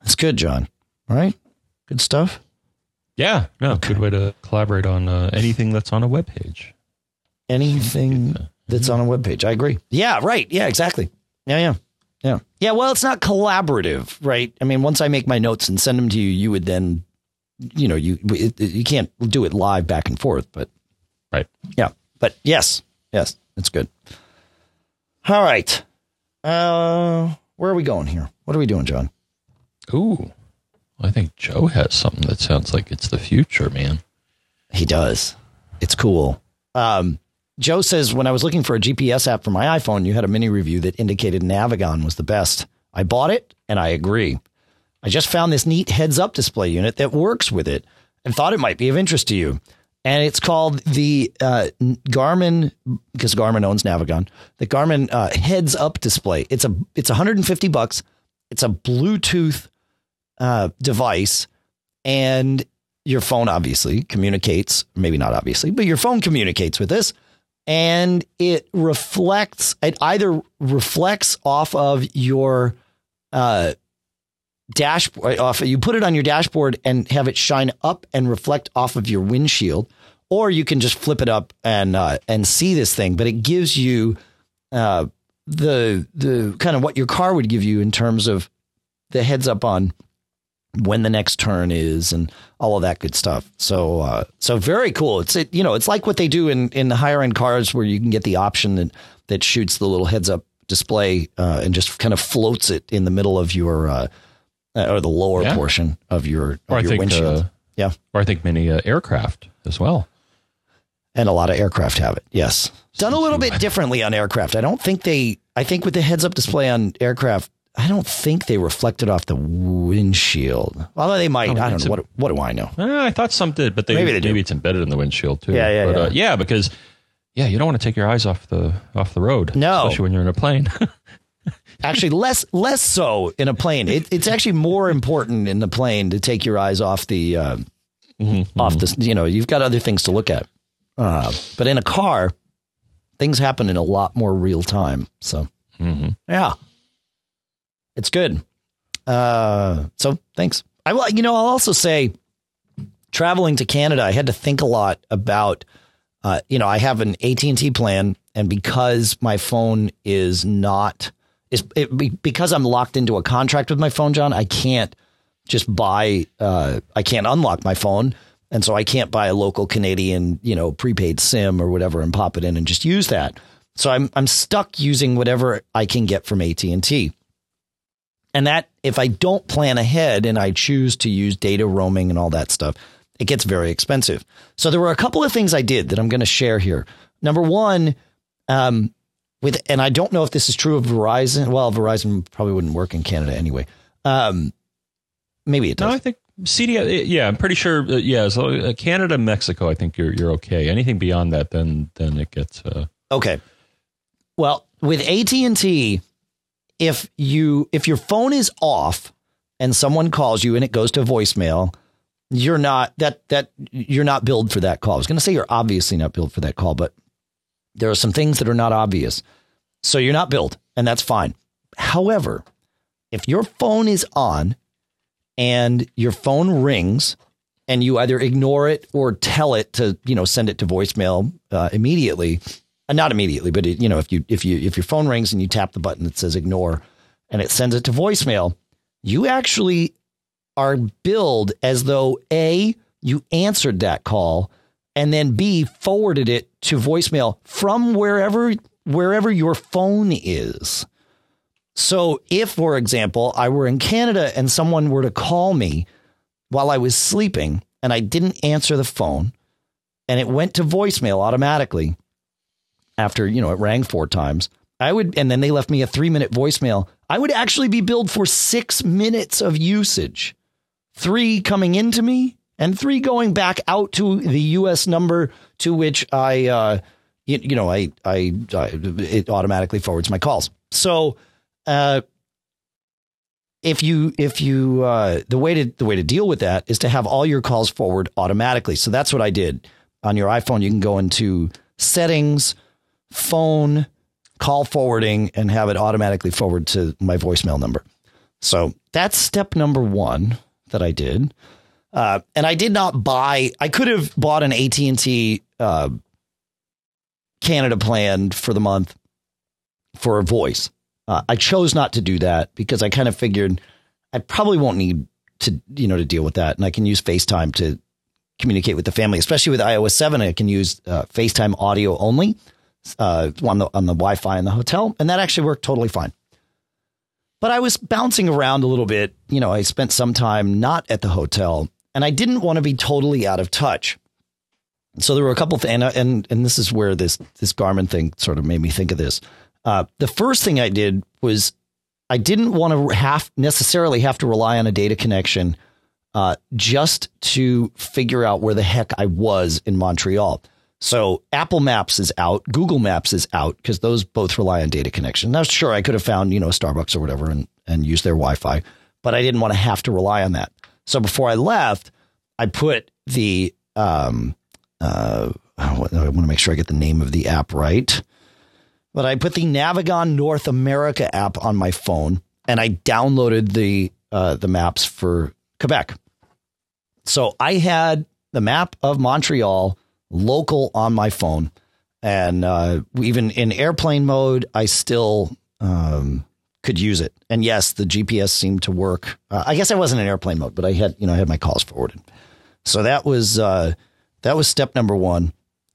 That's good, John. All right, good stuff. Yeah, no, good way to collaborate on uh, anything that's on a web page. anything that's on a web page. I agree. Yeah, right. Yeah, exactly. Yeah, yeah. Yeah. Yeah, well, it's not collaborative, right? I mean, once I make my notes and send them to you, you would then you know, you it, you can't do it live back and forth, but Right. yeah. But yes, yes, it's good. All right. Uh, where are we going here? What are we doing, John? Ooh. I think Joe has something that sounds like it's the future, man. He does. It's cool. Um, Joe says when I was looking for a GPS app for my iPhone, you had a mini review that indicated Navigon was the best. I bought it and I agree. I just found this neat heads up display unit that works with it and thought it might be of interest to you. And it's called the uh, Garmin because Garmin owns Navigon. The Garmin uh, heads up display. It's a it's 150 bucks. It's a Bluetooth uh, device, and your phone obviously communicates. Maybe not obviously, but your phone communicates with this, and it reflects. It either reflects off of your uh, dashboard off you put it on your dashboard and have it shine up and reflect off of your windshield or you can just flip it up and uh, and see this thing but it gives you uh, the the kind of what your car would give you in terms of the heads up on when the next turn is and all of that good stuff. So uh, so very cool. It's it, you know it's like what they do in in the higher end cars where you can get the option that that shoots the little heads up display uh, and just kind of floats it in the middle of your uh, uh, or the lower Yeah. portion of your, of your think, windshield. uh, yeah. Or I think many uh, aircraft as well. And a lot of aircraft have it. Yes. Done a little bit differently on aircraft. I don't think they, I think with the heads up display on aircraft, I don't think they reflected off the windshield. Although they might. Oh, I don't know. a- what, what do I know? Uh, I thought some did, but they, Maybe they do. maybe it's embedded in the windshield too. Yeah, yeah, but, Uh, yeah. yeah, because yeah, you don't want to take your eyes off the off the road. No. especially when you're in a plane. Actually, less less so in a plane. It, it's actually more important in the plane to take your eyes off the uh, Mm-hmm. off the. You know, you've got other things to look at. Uh, but in a car, things happen in a lot more real time. So hmm yeah, it's good. Uh, so thanks. I will. You know, I'll also say, traveling to Canada, I had to think a lot about. Uh, you know, I have an AT and T plan, and because my phone is not is it, because I'm locked into a contract with my phone, John. I can't just buy. Uh, I can't unlock my phone, and so I can't buy a local Canadian, you know, prepaid SIM or whatever, and pop it in and just use that. So I'm I'm stuck using whatever I can get from AT and T. And that if I don't plan ahead and I choose to use data roaming and all that stuff, it gets very expensive. So there were a couple of things I did that I'm going to share here. Number one, um, with and I don't know if this is true of Verizon. Well, Verizon probably wouldn't work in Canada anyway. Um, maybe it does. No. I think CDI. Yeah, I'm pretty sure. Uh, yeah, so uh, Canada, Mexico. I think you're you're okay. Anything beyond that, then then it gets. Uh, Okay. Well, with AT&T, if you if your phone is off and someone calls you and it goes to voicemail, you're not that that you're not billed for that call. I was going to say you're obviously not billed for that call, but there are some things that are not obvious. So you're not billed, and that's fine. However, if your phone is on and your phone rings and you either ignore it or tell it to, you know, send it to voicemail uh, immediately, uh, not immediately, but it, you know, if you if you if your phone rings and you tap the button that says ignore and it sends it to voicemail, you actually are billed as though a you answered that call and then b forwarded it to voicemail from wherever wherever your phone is. So if for example, I were in Canada and someone were to call me while I was sleeping and I didn't answer the phone and it went to voicemail automatically after, you know, it rang four times. I would, and then they left me a three minute voicemail. I would actually be billed for six minutes of usage, three coming into me and three going back out to the U.S. number to which I, uh, you, you know, I, I, I, it automatically forwards my calls. So, uh, if you if you uh, the way to the way to deal with that is to have all your calls forward automatically. So that's what I did on your iPhone. You can go into settings, phone, call forwarding, and have it automatically forward to my voicemail number. So that's step number one that I did. Uh, and I did not buy. I could have bought an AT and T uh, Canada plan for the month for a voice. Uh, I chose not to do that because I kind of figured I probably won't need to you know to deal with that, and I can use FaceTime to communicate with the family. Especially with iOS seven, I can use uh, FaceTime audio only uh, on the on the Wi-Fi in the hotel, and that actually worked totally fine. But I was bouncing around a little bit. You know, I spent some time not at the hotel, and I didn't want to be totally out of touch. So there were a couple things, and, and and this is where this this Garmin thing sort of made me think of this. Uh, the first thing I did was I didn't want to have necessarily have to rely on a data connection uh, just to figure out where the heck I was in Montreal. So Apple Maps is out, Google Maps is out because those both rely on data connection. Now, sure, I could have found you know Starbucks or whatever and and used their Wi-Fi, but I didn't want to have to rely on that. So before I left, I put the um, uh, I want to make sure I get the name of the app right. But I put the Navigon North America app on my phone, and I downloaded the uh, the maps for Quebec. So I had the map of Montreal local on my phone, and uh, even in airplane mode, I still um, could use it. And yes, the GPS seemed to work. Uh, I guess I wasn't in airplane mode, but I had you know I had my calls forwarded. So that was uh, that was step number one.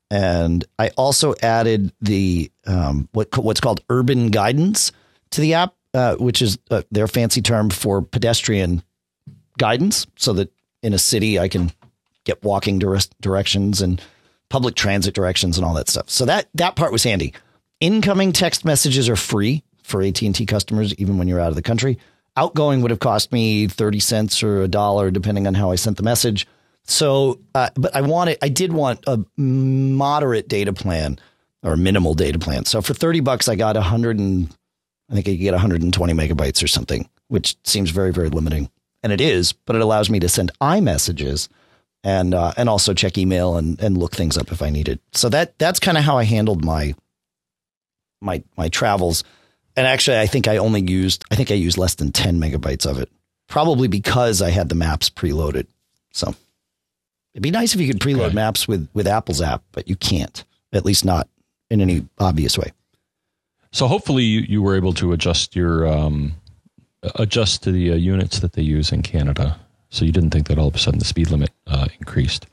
And I also added the um, what what's called urban guidance to the app, uh, which is uh, their fancy term for pedestrian guidance, so that in a city I can get walking directions and public transit directions and all that stuff. So that that part was handy. Incoming text messages are free for AT&T customers even when you're out of the country. Outgoing would have cost me 30 cents or a dollar depending on how I sent the message. So, uh, but I wanted, I did want a moderate data plan or minimal data plan. So for 30 bucks, I got 100 and I think I could get 120 megabytes or something, which seems very, very limiting. And it is, but it allows me to send iMessages and, uh, and also check email and, and look things up if I needed. So that, that's kind of how I handled my, my, my travels. And actually, I think I only used, I think I used less than 10 megabytes of it, probably because I had the maps preloaded. So. It'd be nice if you could preload okay. maps with with Apple's app, but you can't. At least not in any obvious way. So hopefully you, you were able to adjust your um, adjust to the uh, units that they use in Canada. So you didn't think that all of a sudden the speed limit uh, increased.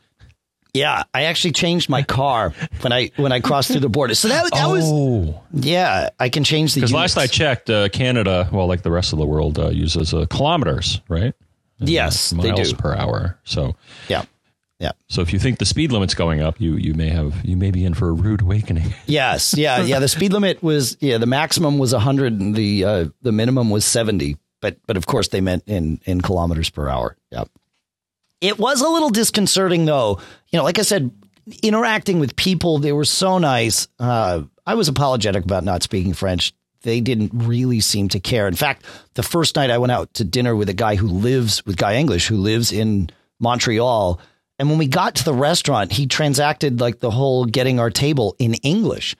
Yeah, I actually changed my car when I when I crossed through the border. So that that oh. was yeah. I can change the because last I checked, uh, Canada, well, like the rest of the world, uh, uses uh, kilometers, right? And, yes, miles they do per hour. So yeah, yeah. So if you think the speed limit's going up, you you may have you may be in for a rude awakening. yes. Yeah. Yeah. The speed limit was yeah the maximum was hundred and the uh, the minimum was seventy. But but of course they meant in in kilometers per hour. Yep. It was a little disconcerting though. You know, like I said, interacting with people, they were so nice. Uh, I was apologetic about not speaking French. They didn't really seem to care. In fact, the first night I went out to dinner with a guy who lives with Guy English, who lives in Montreal and when we got to the restaurant, he transacted like the whole getting our table in English.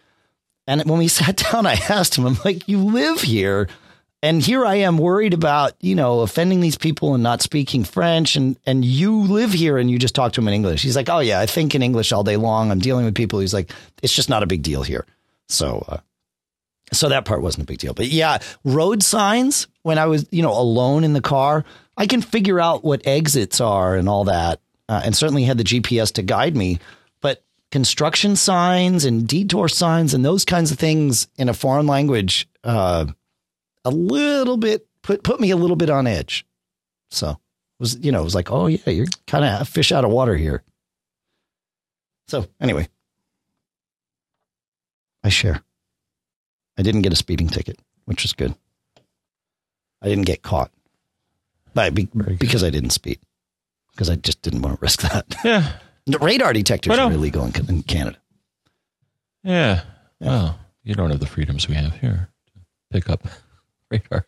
And when we sat down, I asked him, I'm like, you live here. And here I am worried about, you know, offending these people and not speaking French. And, and you live here and you just talk to them in English. He's like, oh, yeah, I think in English all day long. I'm dealing with people. He's like, it's just not a big deal here. So, uh, so that part wasn't a big deal. But yeah, road signs when I was, you know, alone in the car, I can figure out what exits are and all that uh, and certainly had the GPS to guide me. But construction signs and detour signs and those kinds of things in a foreign language, uh, a little bit put put me a little bit on edge. So it was you know it was like oh yeah you're kind of a fish out of water here. So anyway, I share. I didn't get a speeding ticket, which was good. I didn't get caught, but be, because I didn't speed because I just didn't want to risk that. Yeah. The radar detectors are illegal in, in Canada. Yeah. yeah. Well, you don't have the freedoms we have here to pick up radar.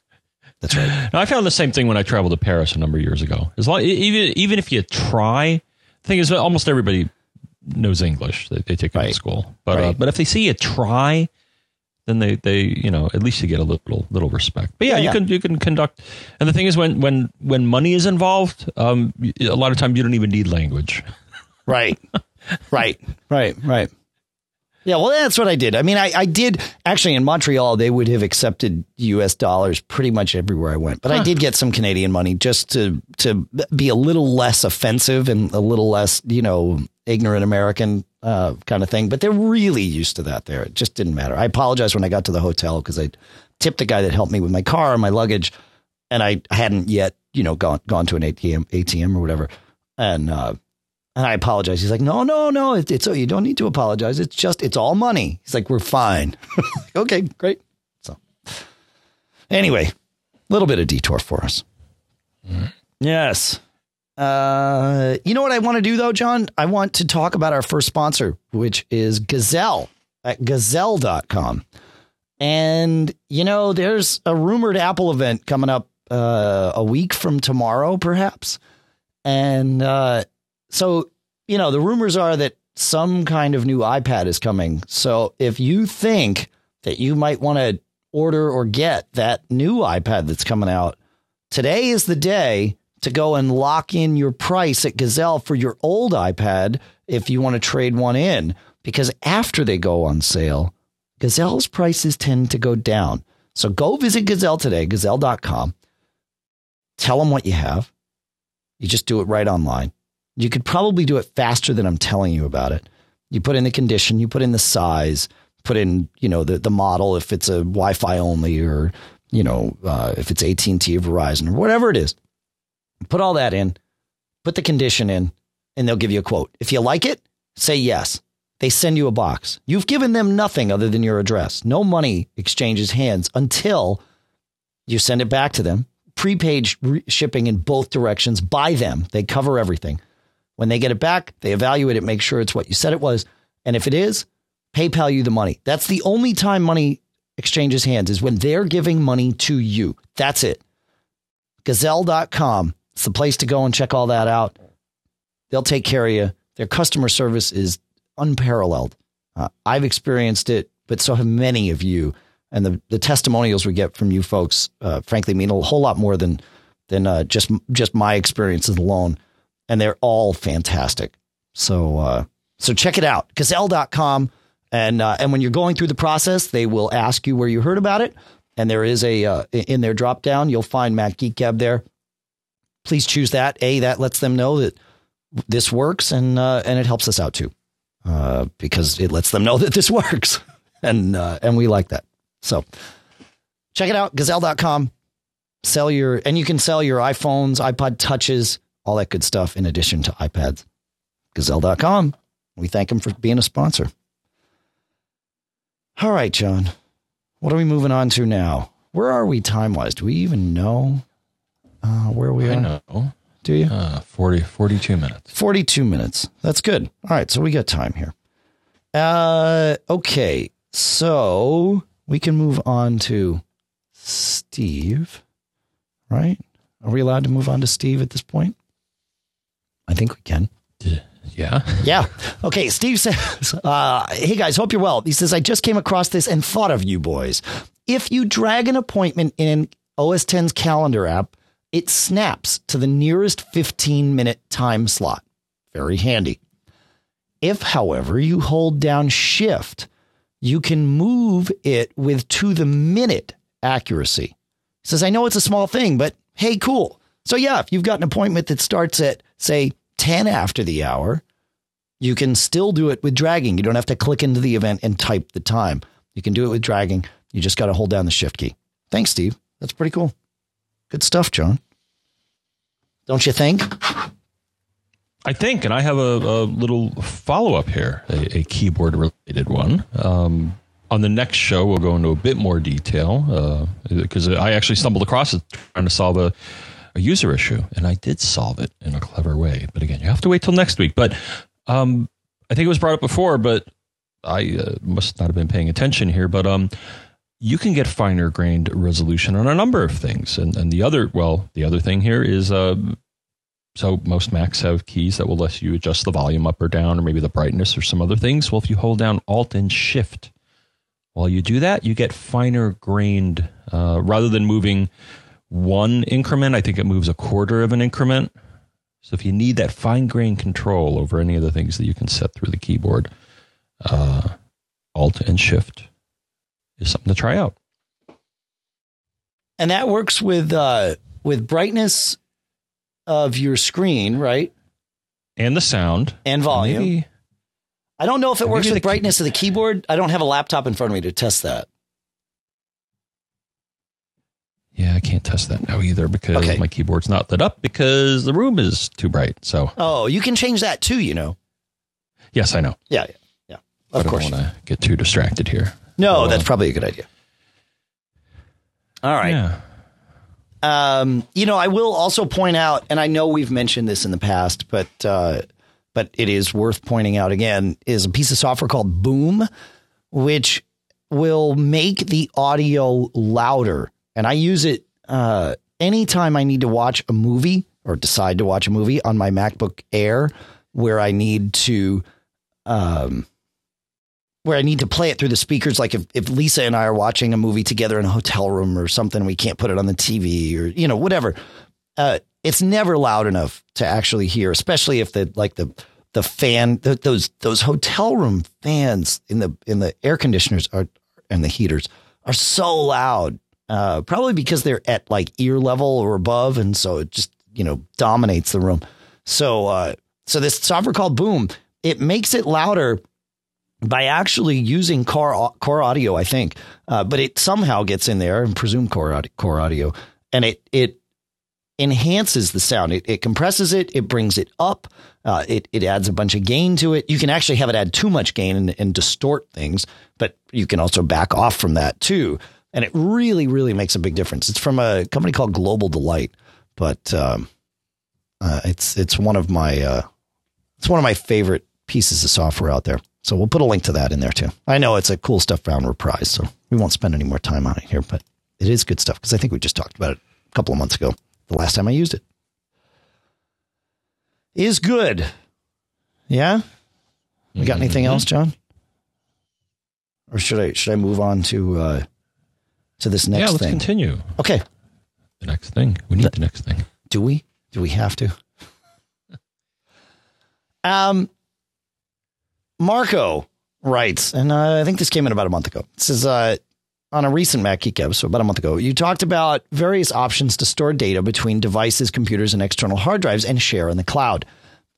That's right. Now, I found the same thing when I traveled to Paris a number of years ago. As long, even even if you try, the thing is, almost everybody knows English. They, they take it right. to school, but uh, right. uh, but if they see you try, then they, they you know at least you get a little little respect. But yeah, yeah you yeah. can you can conduct. And the thing is, when when when money is involved, um, a lot of times you don't even need language. Right, right, right, right. Yeah, well, that's what I did. I mean, I, I did actually in Montreal, they would have accepted U.S. dollars pretty much everywhere I went, but I did get some Canadian money just to to be a little less offensive and a little less, you know, ignorant American uh, kind of thing. But they're really used to that there. It just didn't matter. I apologized when I got to the hotel because I tipped the guy that helped me with my car and my luggage, and I hadn't yet, you know, gone gone to an ATM ATM or whatever, and. uh and I apologize. He's like, no, no, no. It's, it's you don't need to apologize. It's just it's all money. He's like, we're fine. okay, great. So anyway, a little bit of detour for us. Yes. Uh, you know what I want to do though, John? I want to talk about our first sponsor, which is Gazelle at gazelle.com. And you know, there's a rumored Apple event coming up uh, a week from tomorrow, perhaps. And uh, so, you know, the rumors are that some kind of new iPad is coming. So if you think that you might want to order or get that new iPad that's coming out, today is the day to go and lock in your price at Gazelle for your old iPad if you want to trade one in. Because after they go on sale, Gazelle's prices tend to go down. So go visit Gazelle today, gazelle.com. Tell them what you have. You just do it right online. You could probably do it faster than I'm telling you about it. You put in the condition, you put in the size, put in, you know, the, the model, if it's a Wi-Fi only or, you know, uh, if it's AT&T or Verizon or whatever it is. Put all that in, put the condition in, and they'll give you a quote. If you like it, say yes. They send you a box. You've given them nothing other than your address. No money exchanges hands until you send it back to them. Prepaid re- shipping in both directions by them. They cover everything. When they get it back, they evaluate it, make sure it's what you said it was. And if it is, PayPal you the money. That's the only time money exchanges hands is when they're giving money to you. That's it. Gazelle.com. It's the place to go and check all that out. They'll take care of you. Their customer service is unparalleled. Uh, I've experienced it, but so have many of you. And the, the testimonials we get from you folks, uh, frankly, mean a whole lot more than than uh, just just my experiences alone. And they're all fantastic. So uh, so check it out, Gazelle.com. And uh, and when you're going through the process, they will ask you where you heard about it. And there is a uh, in their drop down, you'll find Mac Geek Gab there. Please choose that. A that lets them know that this works, and uh, and it helps us out too, uh, because it lets them know that this works, and uh, and we like that. So check it out, Gazelle.com. Sell your and you can sell your iPhones, iPod touches, all that good stuff in addition to iPads. Gazelle.com. We thank them for being a sponsor. All right, John. What are we moving on to now? Where are we time wise? Do we even know uh, where we I are? know. Do you? Uh, 40, 42 minutes. 42 minutes. That's good. All right. So we got time here. Uh, okay. So we can move on to Steve, right? Are we allowed to move on to Steve at this point? I think we can. Yeah. Yeah. Okay. Steve says, uh, Hey guys, hope you're well. He says, I just came across this and thought of you boys. If you drag an appointment in OS 10's calendar app, it snaps to the nearest 15 minute time slot. Very handy. If, however, you hold down shift, you can move it with to the minute accuracy. He says, I know it's a small thing, but hey, cool. So, yeah, if you've got an appointment that starts at, say, 10 after the hour, you can still do it with dragging. You don't have to click into the event and type the time. You can do it with dragging. You just got to hold down the shift key. Thanks, Steve. That's pretty cool. Good stuff, John. Don't you think? I think, and I have a, a little follow up here, a, a keyboard related one. Um, on the next show, we'll go into a bit more detail because I actually stumbled across it trying to solve a, a user issue, and I did solve it in a clever way. But again, you have to wait till next week. But um, I think it was brought up before, but I uh, must not have been paying attention here. But um, you can get finer grained resolution on a number of things, and and the other well, the other thing here is uh, so most Macs have keys that will let you adjust the volume up or down, or maybe the brightness or some other things. Well, if you hold down Alt and Shift while you do that, you get finer grained. Uh, rather than moving one increment, I think it moves a quarter of an increment. So if you need that fine grained control over any of the things that you can set through the keyboard, uh, Alt and Shift is something to try out. And that works with uh, with brightness of your screen, right? And the sound. And volume. Maybe- I don't know if it works with key- brightness of the keyboard. I don't have a laptop in front of me to test that. Yeah, I can't test that now either because Okay. my keyboard's not lit up because the room is too bright. So, Oh, you can change that too, you know. yes, I know. Yeah, yeah, yeah. I Of don't course. want to get too distracted here. No, Uh, that's probably a good idea. All right. Yeah. Um, you know, I will also point out, and I know we've mentioned this in the past, but uh, but it is worth pointing out again, is a piece of software called Boom, which will make the audio louder. And I use it uh, anytime I need to watch a movie or decide to watch a movie on my MacBook Air, where I need to um, where I need to play it through the speakers. Like if, if Lisa and I are watching a movie together in a hotel room or something, we can't put it on the TV or, you know, whatever. Uh, it's never loud enough to actually hear, especially if the, like the, the fan, th those, those hotel room fans in the, in the air conditioners are, and the heaters are so loud. Uh, probably because they're at like ear level or above. And so it just, you know, dominates the room. So, uh, so this software called Boom, it makes it louder by actually using core core audio, I think, uh, but it somehow gets in there and presume core audio, core audio, and it it enhances the sound. It, it compresses it, it brings it up, uh, it it adds a bunch of gain to it. You can actually have it add too much gain and, and distort things, but you can also back off from that too. And it really, really makes a big difference. It's from a company called Global Delight, but um, uh, it's it's one of my uh, it's one of my favorite pieces of software out there. So we'll put a link to that in there too. I know it's a cool stuff found reprise, so we won't spend any more time on it here, but it is good stuff because I think we just talked about it a couple of months ago. The last time I used it is good. Yeah. We got anything Mhm. else, John? Or should I should I move on to uh, to this next yeah, let's thing? continue. Okay. The next thing. We need the next thing. Do we? Do we have to? um, Marco writes, and uh, I think this came in about a month ago. This is uh, on a recent Mac Geek episode, about a month ago, you talked about various options to store data between devices, computers, and external hard drives and share in the cloud.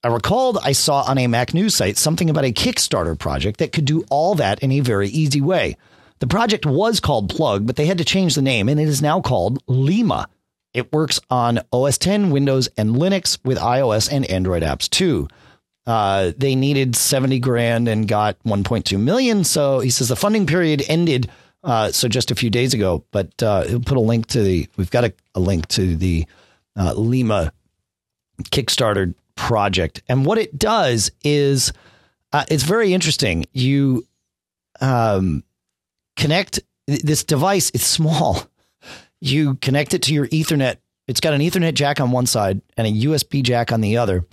I recalled I saw on a Mac news site something about a Kickstarter project that could do all that in a very easy way. The project was called Plug, but they had to change the name, and it is now called Lima. It works on OS 10, Windows, and Linux with iOS and Android apps too. Uh, they needed 70 grand and got 1.2 million. So he says the funding period ended. Uh, so just a few days ago, but uh, he'll put a link to the, we've got a, a link to the uh, Lima Kickstarter project. And what it does is uh, it's very interesting. You um, connect this device, it's small. You connect it to your Ethernet. It's got an Ethernet jack on one side and a USB jack on the other.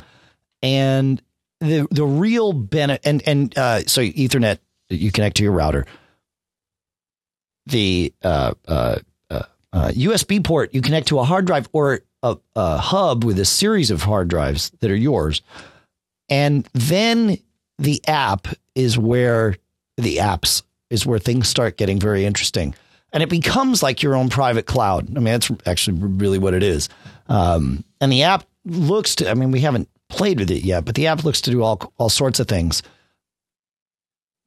And the the real benefit and and uh, so Ethernet you connect to your router. The uh, uh, uh, uh, USB port you connect to a hard drive or a, a hub with a series of hard drives that are yours, and then the app is where the apps is where things start getting very interesting, and it becomes like your own private cloud. I mean, that's actually really what it is. Um, and the app looks to. I mean, we haven't played with it yet, but the app looks to do all all sorts of things.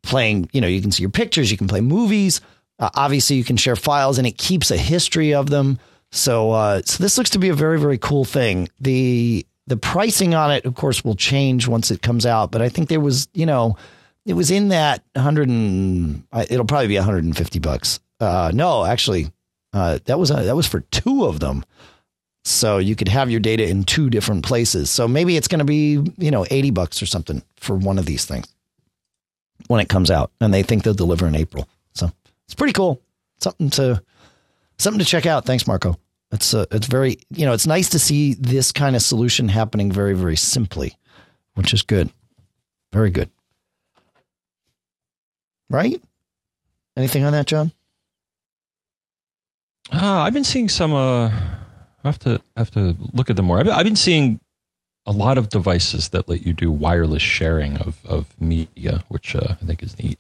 Playing, you know, you can see your pictures, you can play movies. Uh, obviously, you can share files, and it keeps a history of them. So, uh, so this looks to be a very, very cool thing. the The pricing on it, of course, will change once it comes out. But I think there was, you know, it was in that hundred and it'll probably be one hundred and fifty bucks. Uh, no, actually, uh, that was uh, that was for two of them. So you could have your data in two different places. So maybe it's going to be, you know, 80 bucks or something for one of these things when it comes out. And they think they'll deliver in April. So it's pretty cool. Something to something to check out. Thanks, Marco. It's uh, it's very, you know, it's nice to see this kind of solution happening very, very simply, which is good. Very good. Right? Anything on that, John? Uh, I've been seeing some. Uh, I have to I have to look at them more. I've, I've been seeing a lot of devices that let you do wireless sharing of of media, which uh, I think is neat.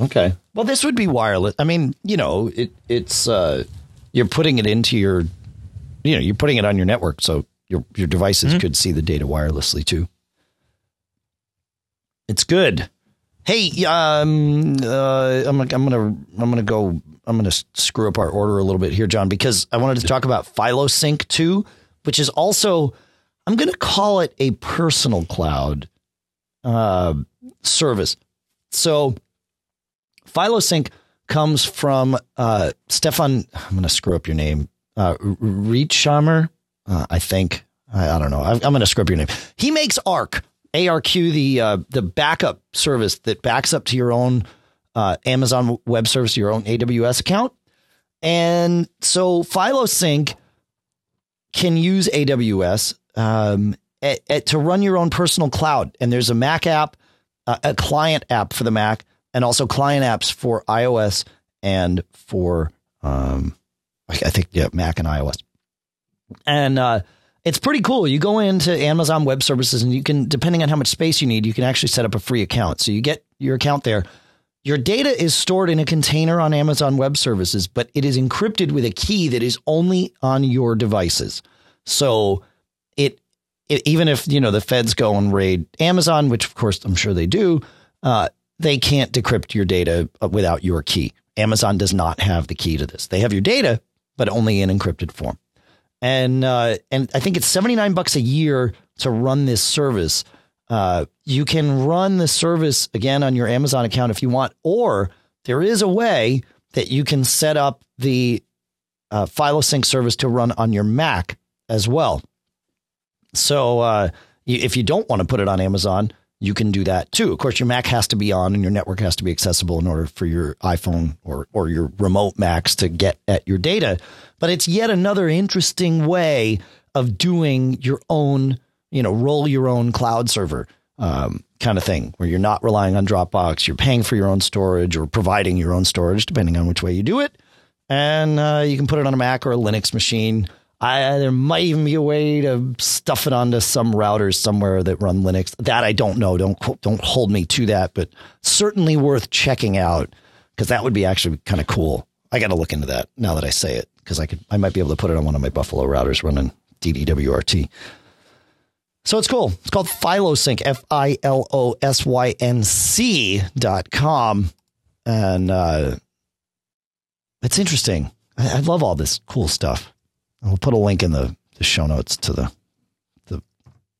Okay. Well, this would be wireless. I mean, you know, it it's uh, you're putting it into your, you know, you're putting it on your network, so your your devices could see the data wirelessly too. It's good. Hey, um, uh, I'm gonna, I'm gonna I'm gonna go. I'm gonna screw up our order a little bit here, John, because I wanted to talk about Filosync 2, which is also I'm gonna call it a personal cloud uh, service. So Filosync comes from uh, Stefan. I'm going to screw up your name. Uh, Reitshamer, uh, I think. I, I don't know. I'm, I'm going to screw up your name. He makes Arq, ARQ, the uh, the backup service that backs up to your own uh, Amazon Web Service, your own AWS account. And so Filosync can use AWS um, at, at- to run your own personal cloud. And there's a Mac app, uh, a client app for the Mac, and also client apps for iOS and for um, I think yeah, Mac and iOS. And uh, it's pretty cool. You go into Amazon Web Services, and you can, depending on how much space you need, you can actually set up a free account. So you get your account there. Your data is stored in a container on Amazon Web Services, but it is encrypted with a key that is only on your devices. So it, it even if you know the feds go and raid Amazon, which of course I'm sure they do, uh, they can't decrypt your data uh, without your key. Amazon does not have the key to this. They have your data, but only in encrypted form. And uh, and I think it's seventy nine bucks a year to run this service. Uh, you can run the service again on your Amazon account if you want, or there is a way that you can set up the uh, Filosync service to run on your Mac as well. So uh, you, if you don't want to put it on Amazon, you can do that too. Of course, your Mac has to be on and your network has to be accessible in order for your iPhone or or your remote Macs to get at your data. But it's yet another interesting way of doing your own, you know, roll your own cloud server um, kind of thing, where you're not relying on Dropbox. You're paying for your own storage or providing your own storage, depending on which way you do it. And uh, you can put it on a Mac or a Linux machine. I, there might even be a way to stuff it onto some routers somewhere that run Linux. That I don't know. Don't don't hold me to that, but certainly worth checking out because that would be actually kind of cool. I got to look into that now that I say it because I could I might be able to put it on one of my Buffalo routers running DDWRT. So it's cool. It's called Filosync, F I L O S Y N C dot com. And uh, it's interesting. I, I love all this cool stuff. I'll put a link in the, the show notes to the, the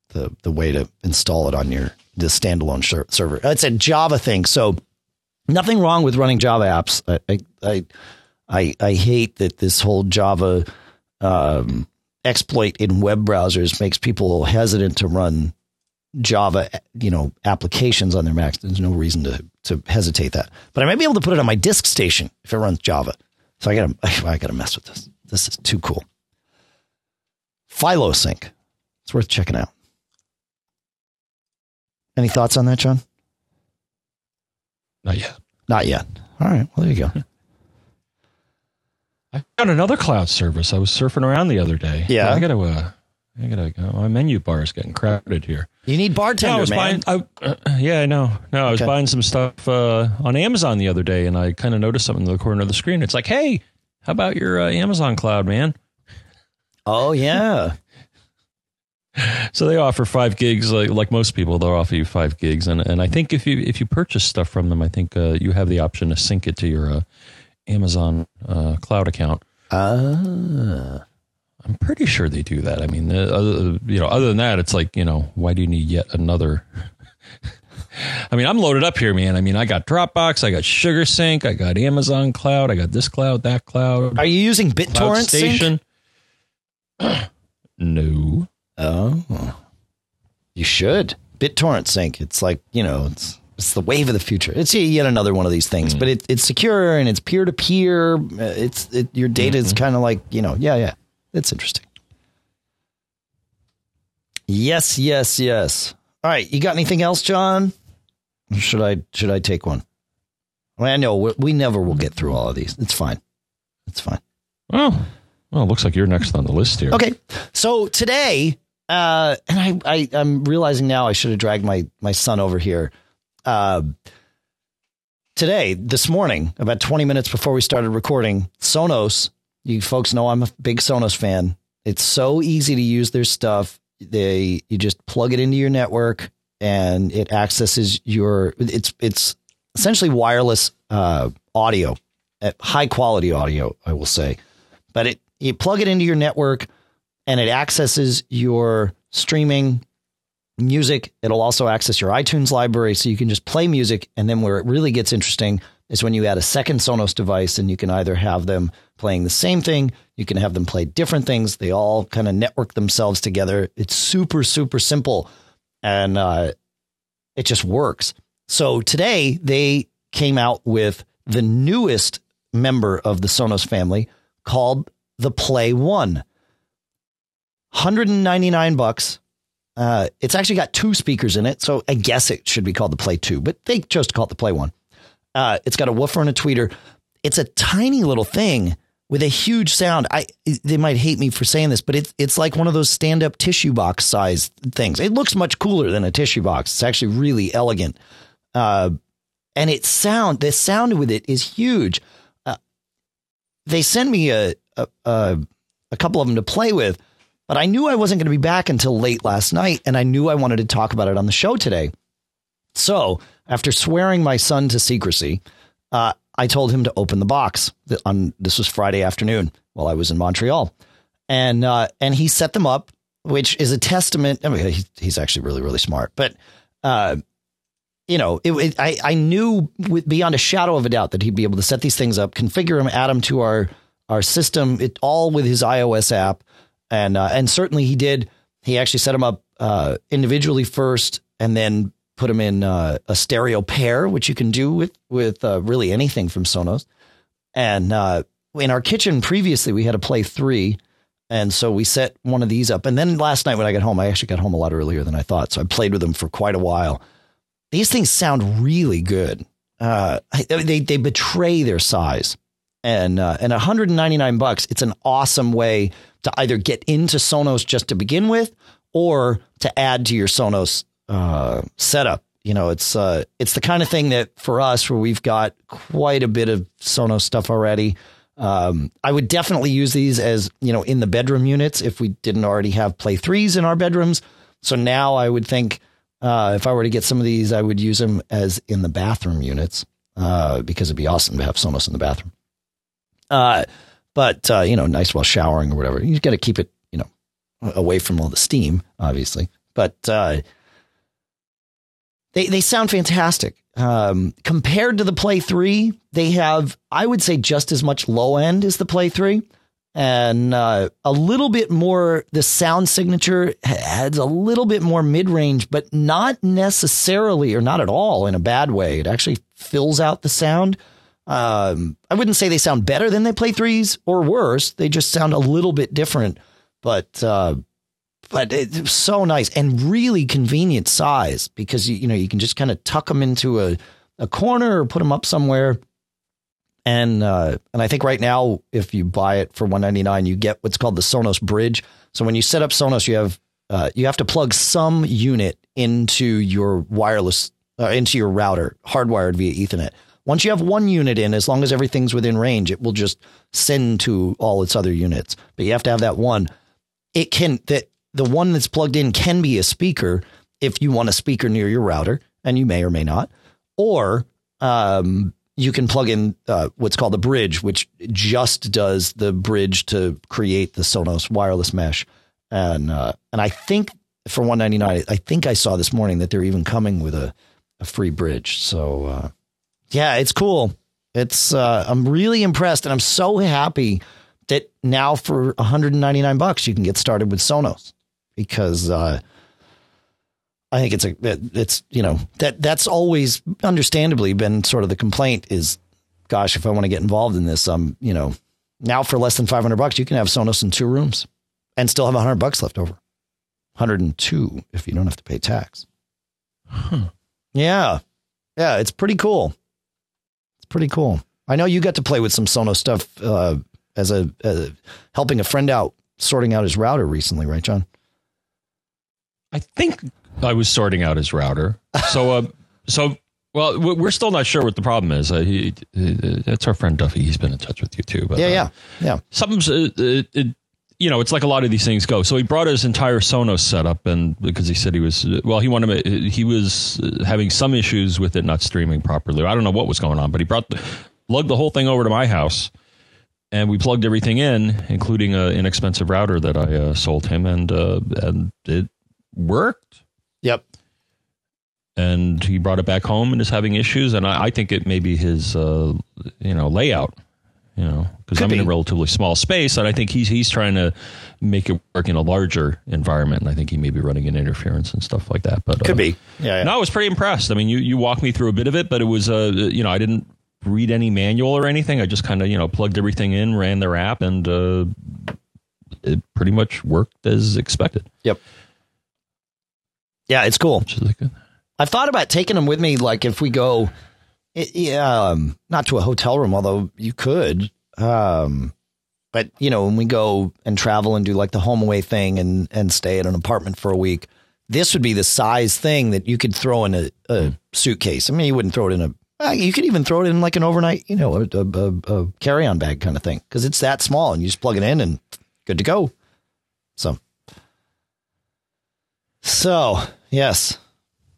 the the way to install it on your the standalone ser- server. It's a Java thing, so nothing wrong with running Java apps. I I I, I, hate that this whole Java um, exploit in web browsers makes people hesitant to run Java, you know, applications on their Macs. There's no reason to to hesitate that. But I might be able to put it on my disk station if it runs Java. So I gotta I gotta mess with this. This is too cool. Filosync. It's worth checking out. Any thoughts on that, John? Not yet. Not yet. All right. Well, there you go. I found another cloud service. I was surfing around the other day. Yeah. I gotta. Uh, I gotta go. My menu bar is getting crowded here. You need bartender, No, I was man. buying. I, uh, yeah, I know. No, I was Okay. buying some stuff uh, on Amazon the other day, and I kind of noticed something in the corner of the screen. It's like, hey, how about your uh, Amazon cloud, man? Oh yeah. So they offer five gigs, like like most people, they'll offer you five gigs, and and I think if you if you purchase stuff from them, I think uh, you have the option to sync it to your uh, Amazon uh, cloud account. Ah. I'm pretty sure they do that. I mean, uh, other, you know, other than that, it's like you know, why do you need yet another? I mean, I'm loaded up here, man. I mean, I got Dropbox, I got SugarSync, I got Amazon Cloud, I got this cloud, that cloud, Are you using BitTorrent? Station. No, Oh, you should BitTorrent Sync. It's like you know, it's it's the wave of the future. It's yet another one of these things, mm. but it, it's secure and it's peer to peer. Uh, it's it, your data is mm-hmm. kind of like you know, yeah, yeah. It's interesting. Yes, yes, yes. All right, you got anything else, John? Or should I should I take one? Well, I know we, we never will get through all of these. It's fine. It's fine. oh, well, it looks like you're next on the list here. Okay. So today, uh, and I, I, I'm realizing now I should have dragged my, my son over here. Uh, today, this morning, about 20 minutes before we started recording, Sonos, you folks know I'm a big Sonos fan. It's so easy to use their stuff. They you just plug it into your network and it accesses your it's it's essentially wireless uh, audio, high quality audio, I will say. But it you plug it into your network and it accesses your streaming music. It'll also access your iTunes library so you can just play music. And then where it really gets interesting is when you add a second Sonos device and you can either have them playing the same thing, you can have them play different things. They all kind of network themselves together. It's super, super simple and uh, it just works. So today they came out with the newest member of the Sonos family called the Play One. 199 bucks uh, it's actually got two speakers in it, so I guess it should be called the Play 2, but they chose to call it the Play 1. Uh, it's got a woofer and a tweeter. It's a tiny little thing with a huge sound. I they might hate me for saying this, but it's it's like one of those stand up tissue box size things. It looks much cooler than a tissue box. It's actually really elegant, uh, and it sound the sound with it is huge. Uh, they sent me a, a a couple of them to play with, but I knew I wasn't going to be back until late last night, and I knew I wanted to talk about it on the show today. So, after swearing my son to secrecy, uh, I told him to open the box. On this was Friday afternoon while I was in Montreal, and uh, and he set them up, which is a testament. I mean, he, he's actually really really smart, but uh, you know, it, it, I I knew beyond a shadow of a doubt that he'd be able to set these things up, configure them, add them to our our system, it all with his iOS app and uh, and certainly he did. He actually set them up uh, individually first, and then put them in uh, a stereo pair, which you can do with with uh, really anything from Sonos. And uh, in our kitchen previously, we had a Play Three, and so we set one of these up. And then last night when I got home, I actually got home a lot earlier than I thought, so I played with them for quite a while. These things sound really good. Uh, they they betray their size, and uh, and 199 bucks. It's an awesome way to either get into Sonos just to begin with or to add to your Sonos uh, setup. You know, it's uh, it's the kind of thing that for us, where we've got quite a bit of Sonos stuff already. Um, I would definitely use these as you know in the bedroom units if we didn't already have Play threes in our bedrooms. So now I would think uh, if I were to get some of these, I would use them as in the bathroom units uh, because it'd be awesome to have Sonos in the bathroom. Uh, but uh, you know, nice while showering or whatever. You got to keep it, you know, away from all the steam, obviously. But uh, they they sound fantastic. Um, compared to the Play Three, they have, I would say, just as much low end as the Play Three, and uh, a little bit more. The sound signature adds a little bit more mid range, but not necessarily or not at all in a bad way. It actually fills out the sound. Um, I wouldn't say they sound better than they play threes or worse. They just sound a little bit different, but uh, but it's so nice and really convenient size because you, you know you can just kind of tuck them into a, a corner or put them up somewhere. And uh, and I think right now, if you buy it for one ninety nine, you get what's called the Sonos Bridge. So when you set up Sonos, you have uh, you have to plug some unit into your wireless uh, into your router, hardwired via Ethernet. Once you have one unit in, as long as everything's within range, it will just send to all its other units. But you have to have that one. It can that the one that's plugged in can be a speaker if you want a speaker near your router, and you may or may not, or um, you can plug in uh, what's called a bridge, which just does the bridge to create the Sonos wireless mesh. And uh, and I think for 199, I think I saw this morning that they're even coming with a, a free bridge. So uh, yeah, it's cool. It's uh, I'm really impressed, and I'm so happy that now for 199 bucks you can get started with Sonos because uh, I think it's a it's you know that that's always understandably been sort of the complaint is, gosh, if I want to get involved in this, I'm you know, now for less than 500 bucks you can have Sonos in two rooms and still have 100 bucks left over. 102 if you don't have to pay tax. Huh. Yeah. Yeah, it's pretty cool pretty cool. I know you got to play with some Sonos stuff uh, as a uh, helping a friend out sorting out his router recently, right, John? I think I was sorting out his router. So, uh, so Well, we- we're still not sure what the problem is. Uh, he, that's our friend Duffy. He's been in touch with you too. But, Yeah, uh, yeah, yeah. something's uh, it, it, you know it's like a lot of these things go. So he brought his entire sonos setup and because he said he was well he wanted to, he was having some issues with it not streaming properly. I don't know what was going on but he brought the, lugged the whole thing over to my house and we plugged everything in including an inexpensive router that i uh, sold him and uh, and it worked. Yep. and he brought it back home and is having issues and i, I think it may be his uh, you know layout you know because i'm in a relatively small space and i think he's he's trying to make it work in a larger environment and i think he may be running in interference and stuff like that but Could uh, be. Yeah, yeah. no i was pretty impressed i mean you you walked me through a bit of it but it was uh you know i didn't read any manual or anything i just kind of you know plugged everything in ran their app and uh it pretty much worked as expected Yep. Yeah, it's cool. which is like a, I've thought about taking them with me, like if we go, i- yeah, um, not to a hotel room, although you could. Um, but you know, when we go and travel and do like the home away thing and and stay at an apartment for a week, this would be the size thing that you could throw in a, a suitcase. I mean, you wouldn't throw it in a. uh, You could even throw it in like an overnight, you know, a, a, a carry on bag kind of thing because it's that small and you just plug it in and good to go. So, so yes,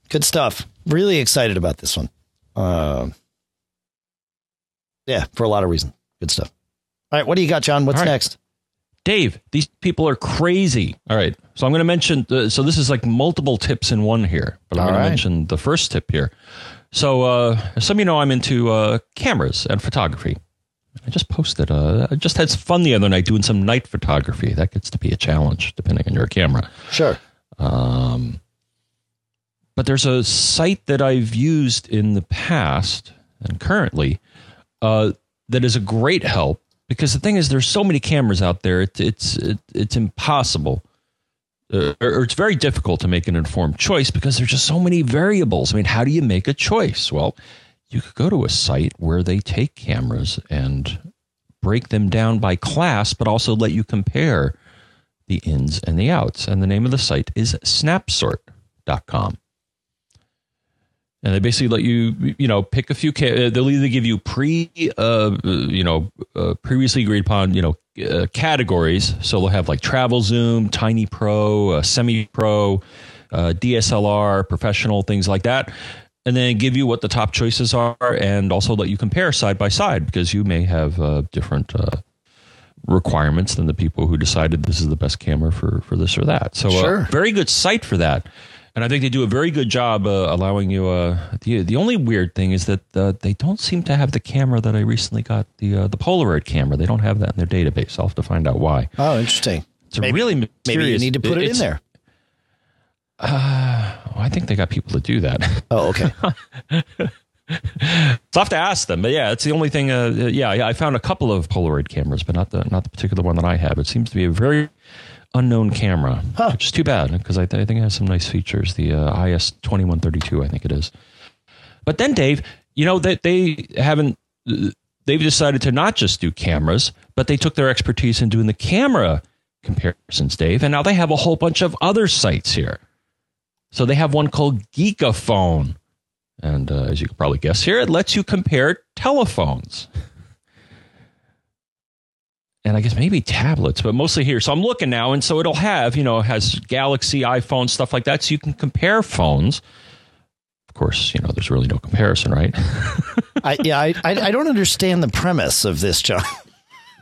good stuff. Really excited about this one. Um, yeah, for a lot of reasons. Good stuff. All right, what do you got, John? What's right. next? Dave, these people are crazy. All right. So I'm going to mention, uh, so this is like multiple tips in one here, but I'm going right. to mention the first tip here. So, uh, some of you know I'm into uh, cameras and photography. I just posted, uh, I just had some fun the other night doing some night photography. That gets to be a challenge depending on your camera. Sure. Um, but there's a site that I've used in the past and currently uh, that is a great help because the thing is, there's so many cameras out there. It, it's it, it's impossible, uh, or, or it's very difficult to make an informed choice because there's just so many variables. I mean, how do you make a choice? Well, you could go to a site where they take cameras and break them down by class, but also let you compare the ins and the outs. And the name of the site is snapsort.com. And they basically let you, you know, pick a few. Uh, they'll either give you pre, uh, you know, uh, previously agreed upon, you know, uh, categories. So they'll have like travel zoom, tiny pro, uh, semi pro, uh, DSLR, professional, things like that. And then give you what the top choices are, and also let you compare side by side because you may have uh, different uh, requirements than the people who decided this is the best camera for for this or that. So, Sure. uh, very good site for that. And I think they do a very good job uh, allowing you. Uh, the the only weird thing is that uh, they don't seem to have the camera that I recently got the uh, the Polaroid camera. They don't have that in their database. I'll have to find out why. Oh, interesting. It's a Maybe- really Maybe you need to put it in there. Uh, I think they got people to do that. Oh, okay. So I have to ask them. But yeah, it's the only thing. Uh, yeah, yeah, I found a couple of Polaroid cameras, but not the not the particular one that I have. It seems to be a very unknown camera, which is too bad because I, th- I think it has some nice features. The uh, IS twenty one thirty two, I think it is. But then, Dave, you know that they haven't. They've decided to not just do cameras, but they took their expertise in doing the camera comparisons, Dave, and now they have a whole bunch of other sites here. So they have one called Geekaphone. And uh, as you can probably guess here, it lets you compare telephones. And I guess maybe tablets, but mostly here. So I'm looking now, and so it'll have, you know, has Galaxy, iPhone, stuff like that. So you can compare phones. Of course, you know, there's really no comparison, right? I, yeah, I, I don't understand the premise of this, John.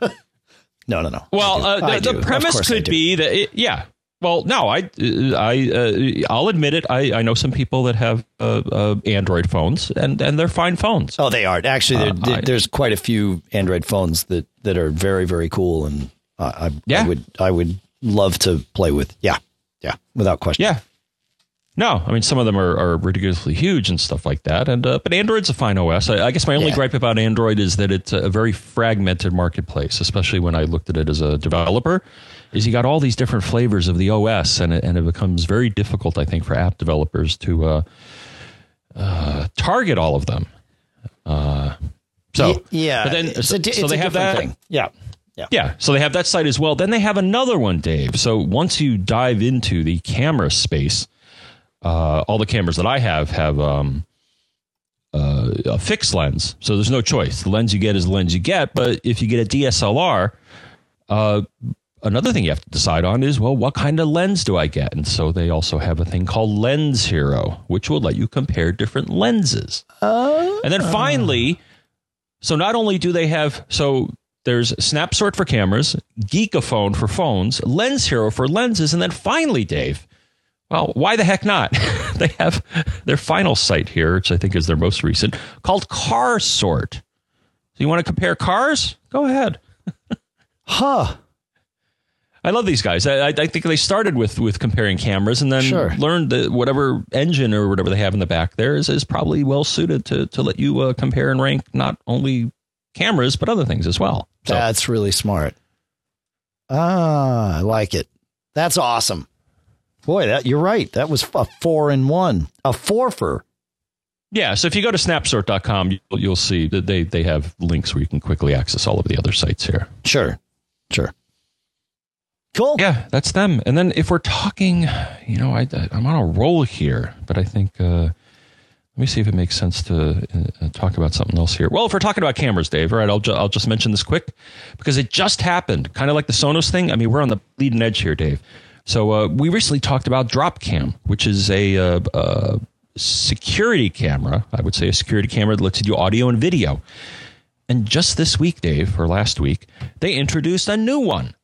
no, no, no. Well, uh, the, the premise could be that, it, yeah. Well, no, I, I, uh, I'll admit it. I, I know some people that have uh, uh, Android phones, and and they're fine phones. Oh, they are actually. Uh, there's quite a few Android phones that that are very very cool, and I, Yeah. I would I would love to play with. Yeah, yeah, without question. Yeah. No, I mean some of them are, are ridiculously huge and stuff like that. And uh, but Android's a fine OS. I, I guess my only Yeah. gripe about Android is that it's a very fragmented marketplace, especially when I looked at it as a developer. Is you got all these different flavors of the OS, and it, and it becomes very difficult, I think, for app developers to uh, uh, target all of them. Uh, so yeah. but then so, a, so they have that. thing. Yeah, yeah. Yeah, so they have that site as well. Then they have another one, Dave. So once you dive into the camera space, uh, all the cameras that I have have um, a fixed lens, so there's no choice. The lens you get is the lens you get. But if you get a DSLR, uh, another thing you have to decide on is well, what kind of lens do I get? And so they also have a thing called Lens Hero, which will let you compare different lenses. Oh. And then finally, so not only do they have so there's Snapsort for cameras, Geekaphone for phones, Lens Hero for lenses, and then finally, Dave. Well, why the heck not? they have their final site here, which I think is their most recent, called Car Sort. So you want to compare cars? Go ahead. Huh. I love these guys. I, I think they started with with comparing cameras and then Sure. learned that whatever engine or whatever they have in the back there is, is probably well suited to to let you uh, compare and rank not only cameras but other things as well. So That's really smart. Ah, I like it. That's awesome. Boy, that you're right. That was a four in one, a forfer. yeah, so if you go to snapsort.com, you'll, you'll see that they they have links where you can quickly access all of the other sites here. Sure, sure. Cool. Yeah, that's them. And then if we're talking, you know, I, I'm on a roll here, but I think uh, let me see if it makes sense to uh, talk about something else here. Well, if we're talking about cameras, Dave, all right, I'll, ju- I'll just mention this quick because it just happened, kind of like the Sonos thing. I mean, we're on the leading edge here, Dave. So uh, we recently talked about Dropcam, which is a, uh, uh, security camera. I would say a security camera that lets you do audio and video. And just this week, Dave, or last week, they introduced a new one.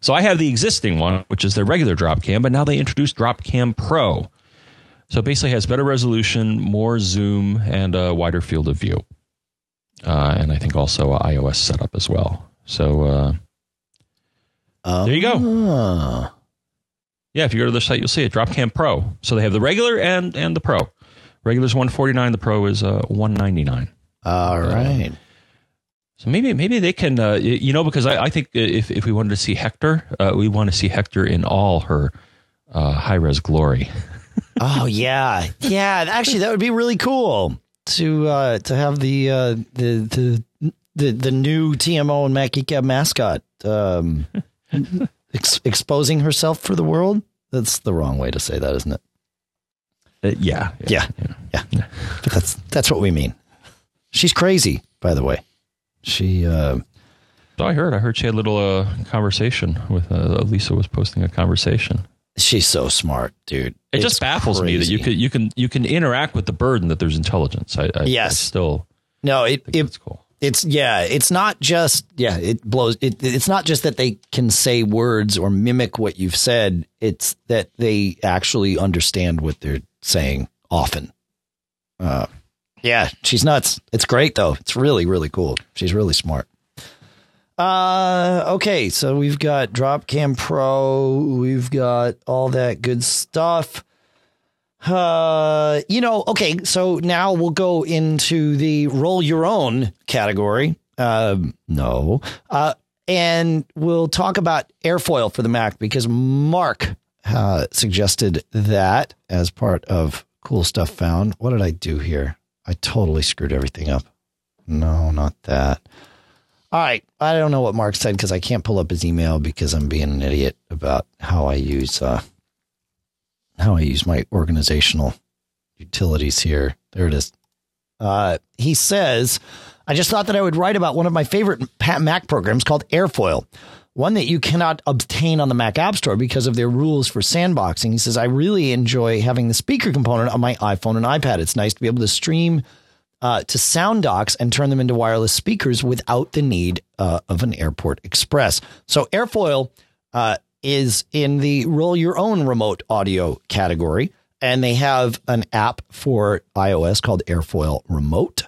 So I have the existing one, which is their regular Dropcam, but now they introduced Dropcam Pro. So it basically has better resolution, more zoom, and a wider field of view. Uh, and I think also a iOS setup as well. So uh, there you go. Ah. Yeah, if you go to the site, you'll see it. Dropcam Pro. So they have the regular and and the Pro. Regular is one forty nine. The Pro is uh, one ninety nine. All right. So maybe maybe they can, uh, you know, because I, I think if if we wanted to see Hector, uh, we want to see Hector in all her uh, high res glory. Oh yeah, yeah. Actually, that would be really cool to uh, to have the uh, the the the the new TMO and Mac Geek Gab mascot um, ex- exposing herself for the world. That's the wrong way to say that, isn't it? Uh, yeah, Yeah, yeah. But that's that's what we mean. She's crazy, by the way. She uh, So I heard. I heard she had a little uh, conversation with uh, Lisa was posting a conversation. she's so smart, dude. It It's just baffles me that you can you can you can interact with the bird and that there's intelligence. I, I I Yes. still No, it think it that's cool. It's yeah, it's not just yeah, it blows it it's not just that they can say words or mimic what you've said, it's that they actually understand what they're saying often. Uh yeah, she's nuts. It's great though. It's really really cool. She's really smart. Uh okay, so we've got Dropcam Pro, we've got all that good stuff. Uh, you know, okay, so now we'll go into the roll your own category. Um, no. Uh, and we'll talk about Airfoil for the Mac because Mark uh, suggested that as part of cool stuff found. What did I do here? I totally screwed everything up. No, not that. All right. I don't know what Mark said because I can't pull up his email because I'm being an idiot about how I use uh, how I use my organizational utilities here. There it is. Uh, he says, I just thought that I would write about one of my favorite Mac programs called Airfoil, one that you cannot obtain on the Mac App Store because of their rules for sandboxing. He says, I really enjoy having the speaker component on my iPhone and iPad. It's nice to be able to stream uh, to sound docks and turn them into wireless speakers without the need uh, of an Airport Express. So Airfoil uh, is in the roll your own remote audio category, and they have an app for iOS called Airfoil Remote,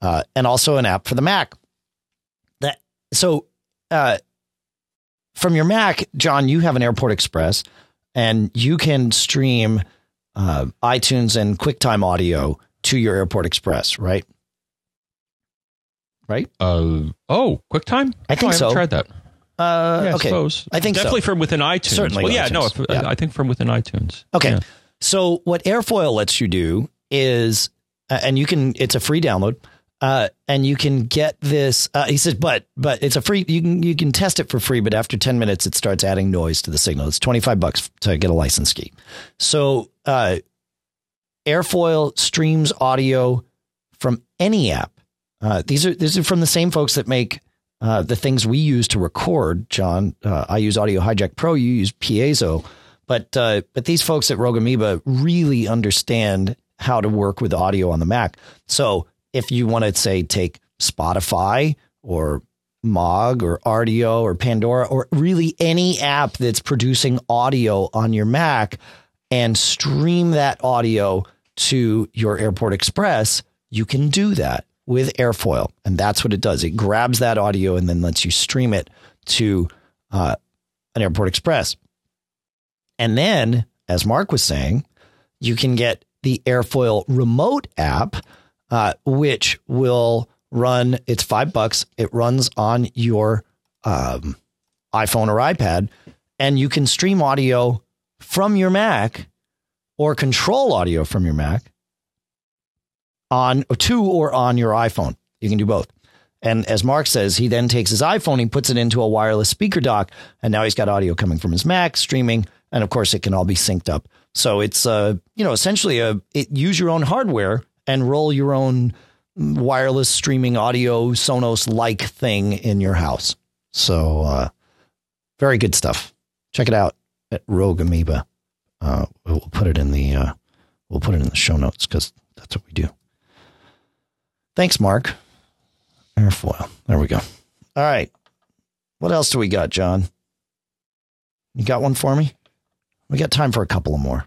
uh, and also an app for the Mac. That so uh, from your Mac, John, you have an Airport Express, and you can stream uh, iTunes and QuickTime audio to your Airport Express, right? Right? Uh oh, QuickTime. I think oh, I so. haven't Tried that. Uh, Yeah, I okay. suppose. I think so. definitely from within iTunes. Certainly Well, yeah, no, if, Yeah. I think from within iTunes. Okay. Yeah. So what Airfoil lets you do is, uh, and you can, it's a free download, uh, and you can get this. Uh, he says, but but it's a free. You can you can test it for free, but after ten minutes, it starts adding noise to the signal. It's twenty five bucks to get a license key. So uh, Airfoil streams audio from any app. Uh, these are these are from the same folks that make uh, the things we use to record. John, uh, I use Audio Hijack Pro. You use Piezo, but but these folks at Rogue Amoeba really understand how to work with audio on the Mac. So if you want to say take Spotify or Mog or Rdio or Pandora or really any app that's producing audio on your Mac and stream that audio to your Airport Express, you can do that with Airfoil. And that's what it does. It grabs that audio and then lets you stream it to uh, an Airport Express. And then, as Mark was saying, you can get the Airfoil remote app, uh, which will run, it's five bucks. It runs on your um, iPhone or iPad, and you can stream audio from your Mac or control audio from your Mac on to or on your iPhone. You can do both. And as Mark says, he then takes his iPhone, he puts it into a wireless speaker dock, and now he's got audio coming from his Mac streaming, and of course it can all be synced up. So it's uh, you know, essentially a it, use your own hardware and roll your own wireless streaming audio Sonos like thing in your house. So uh, very good stuff. Check it out at Rogue Amoeba. Uh, we'll put it in the uh, we'll put it in the show notes because that's what we do. Thanks, Mark. Airfoil. There we go. All right. What else do we got, John? You got one for me? We got time for a couple of more.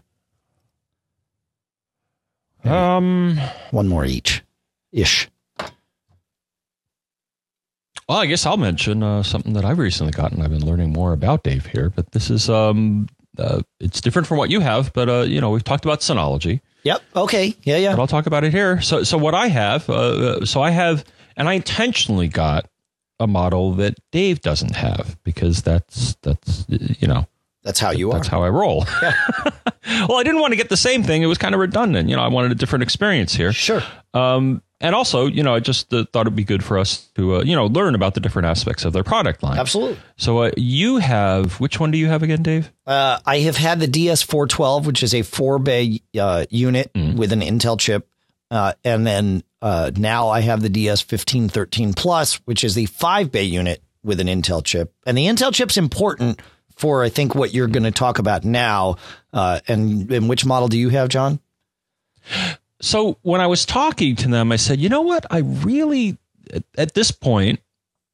Um, one more each, ish. Well, I guess I'll mention uh, something that I've recently gotten. I've been learning more about Dave here, but this is um, uh, it's different from what you have. But uh, you know, we've talked about Synology. Yep. Okay. Yeah. Yeah. But I'll talk about it here. So, so what I have, uh, uh, so I have, and I intentionally got a model that Dave doesn't have because that's that's you know that's how you That's are. That's how I roll. well, I didn't want to get the same thing. It was kind of redundant. You know, I wanted a different experience here. Sure. Um, and also, you know, I just uh, thought it'd be good for us to, uh, you know, learn about the different aspects of their product line. Absolutely. So uh, you have, which one do you have again, Dave? Uh, I have had the DS412, which is a four bay uh, unit Mm. with an Intel chip. Uh, and then uh, now I have the DS1513 Plus, which is the five bay unit with an Intel chip. And the Intel chip's important for, I think, what you're going to talk about now. Uh, and, and which model do you have, John? So when I was talking to them, I said, you know what? I really, at, at this point,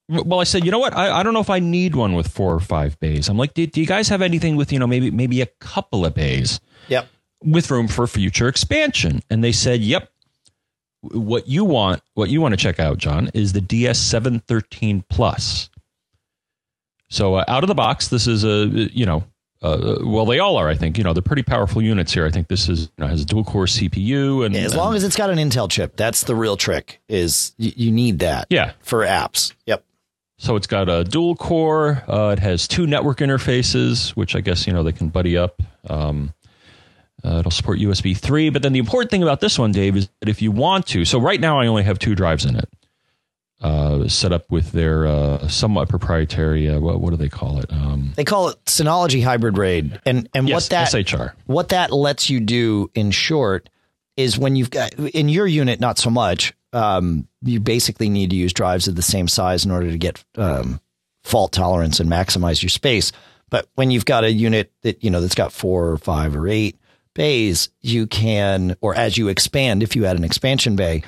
well, I said, you know what? I, I don't know if I need one with four or five bays. I'm like, do, do you guys have anything with, you know, maybe maybe a couple of bays Yep. with room for future expansion? And they said, yep. What you want, what you want to check out, John, is the DS713 Plus. So uh, out of the box, this is a you know, uh, well they all are. I think you know they're pretty powerful units here. I think this is you know, has a dual core CPU and As long as it's got an Intel chip, that's the real trick. Is you, you need that yeah. for apps. Yep. So it's got a dual core. Uh, it has two network interfaces, which I guess you know they can buddy up. Um, uh, it'll support USB 3. But then the important thing about this one, Dave, is that if you want to, so right now I only have two drives in it, uh, set up with their uh, somewhat proprietary. Uh, what, what do they call it? Um, They call it Synology Hybrid RAID, and and yes, what that SHR. what that lets you do in short is when you've got in your unit not so much um, you basically need to use drives of the same size in order to get um, fault tolerance and maximize your space but when you've got a unit that you know that's got four or five or eight bays you can or as you expand if you add an expansion bay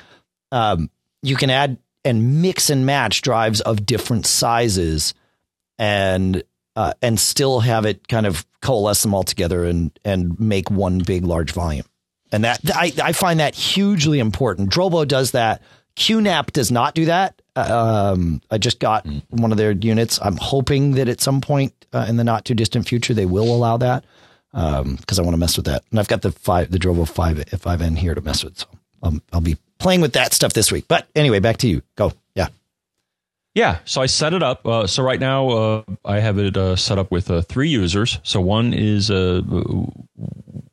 um, you can add and mix and match drives of different sizes and uh, and still have it kind of coalesce them all together and and make one big large volume. And that I, I find that hugely important. Drobo does that. QNAP does not do that. Um, I just got one of their units. I'm hoping that at some point uh, in the not too distant future they will allow that because I want to mess with that. And I've got the five, the Drobo five five N here to mess with. So um, I'll be playing with that stuff this week. But anyway, back to you. Go. Yeah. Yeah, so I set it up. Uh, so right now uh, I have it uh, set up with uh, three users. So one is uh,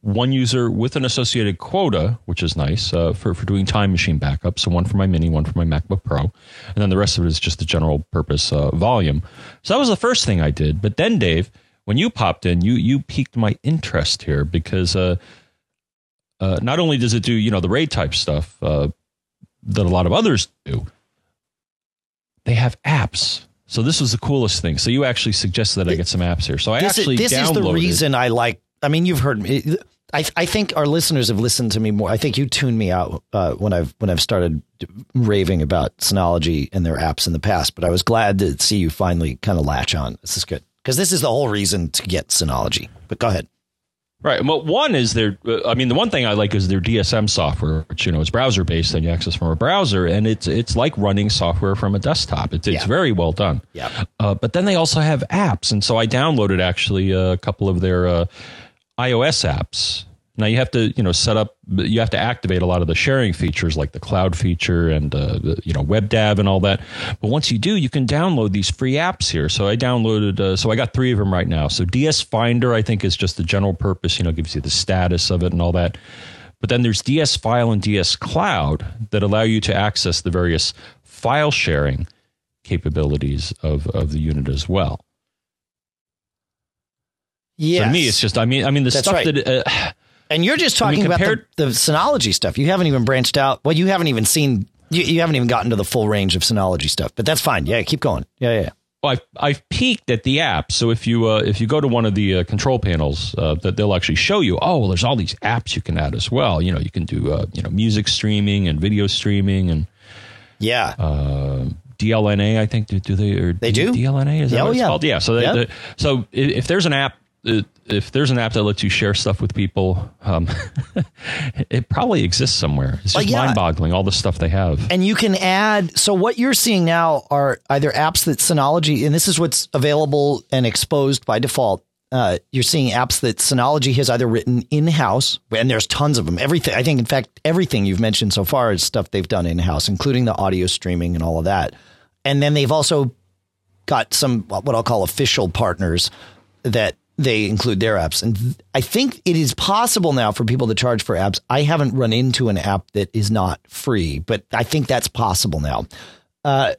one user with an associated quota, which is nice uh, for for doing time machine backup. So one for my Mini, one for my MacBook Pro, and then the rest of it is just the general purpose volume. So that was the first thing I did. But then, Dave, when you popped in, you you piqued my interest here because uh, not only does it do you know the RAID type stuff. Uh, that a lot of others do, they have apps. So this was the coolest thing. So you actually suggested that I get some apps here. So I this actually is, this is the reason I like. I mean, you've heard me. I I think our listeners have listened to me more. I think you tuned me out uh, when I've when I've started raving about Synology and their apps in the past. But I was glad to see you finally kind of latch on. This is good because this is the whole reason to get Synology. But go ahead. Right. Well, one is their. uh, I mean, the one thing I like is their DSM software, which you know is browser based and you access from a browser, and it's it's like running software from a desktop. It's it's Yeah. very well done. Yeah. Uh, but then they also have apps, and so I downloaded actually a couple of their uh, iOS apps. Now you have to you know set up. You have to activate a lot of the sharing features like the cloud feature and uh, the, you know WebDAV and all that. But once you do, you can download these free apps here. So I downloaded. Uh, so I got three of them right now. So DS Finder I think is just the general purpose. You know, gives you the status of it and all that. But then there's DS File and DS Cloud that allow you to access the various file sharing capabilities of, of the unit as well. Yeah. To me, it's just I mean I mean the That's stuff right. that uh, And you're just I mean, talking about the, the Synology stuff. You haven't even branched out. Well, you haven't even seen. You, you haven't even gotten to the full range of Synology stuff. But that's fine. Yeah, keep going. Yeah, yeah. yeah. Well, I've, I've peeked at the app. So if you uh, if you go to one of the uh, control panels, uh, that they'll actually show you. Oh, well, there's all these apps you can add as well. You know, you can do uh, you know music streaming and video streaming and Yeah. uh, DLNA. I think do, do they or They do? DLNA? Is that Yeah, what oh, it's yeah. called? Yeah. So they, Yeah. the- so if there's an app. Uh, If there's an app that lets you share stuff with people, um, it probably exists somewhere. It's just yeah. mind-boggling all the stuff they have. and you can add. So what you're seeing now are either apps that Synology, and this is what's available and exposed by default. Uh, you're seeing apps that Synology has either written in house, and there's tons of them. Everything, I think, in fact, everything you've mentioned so far is stuff they've done in house, including the audio streaming and all of that. And then they've also got some what I'll call official partners that they include their apps. And I think it is possible now for people to charge for apps. I haven't run into an app that is not free, but I think that's possible now. Uh,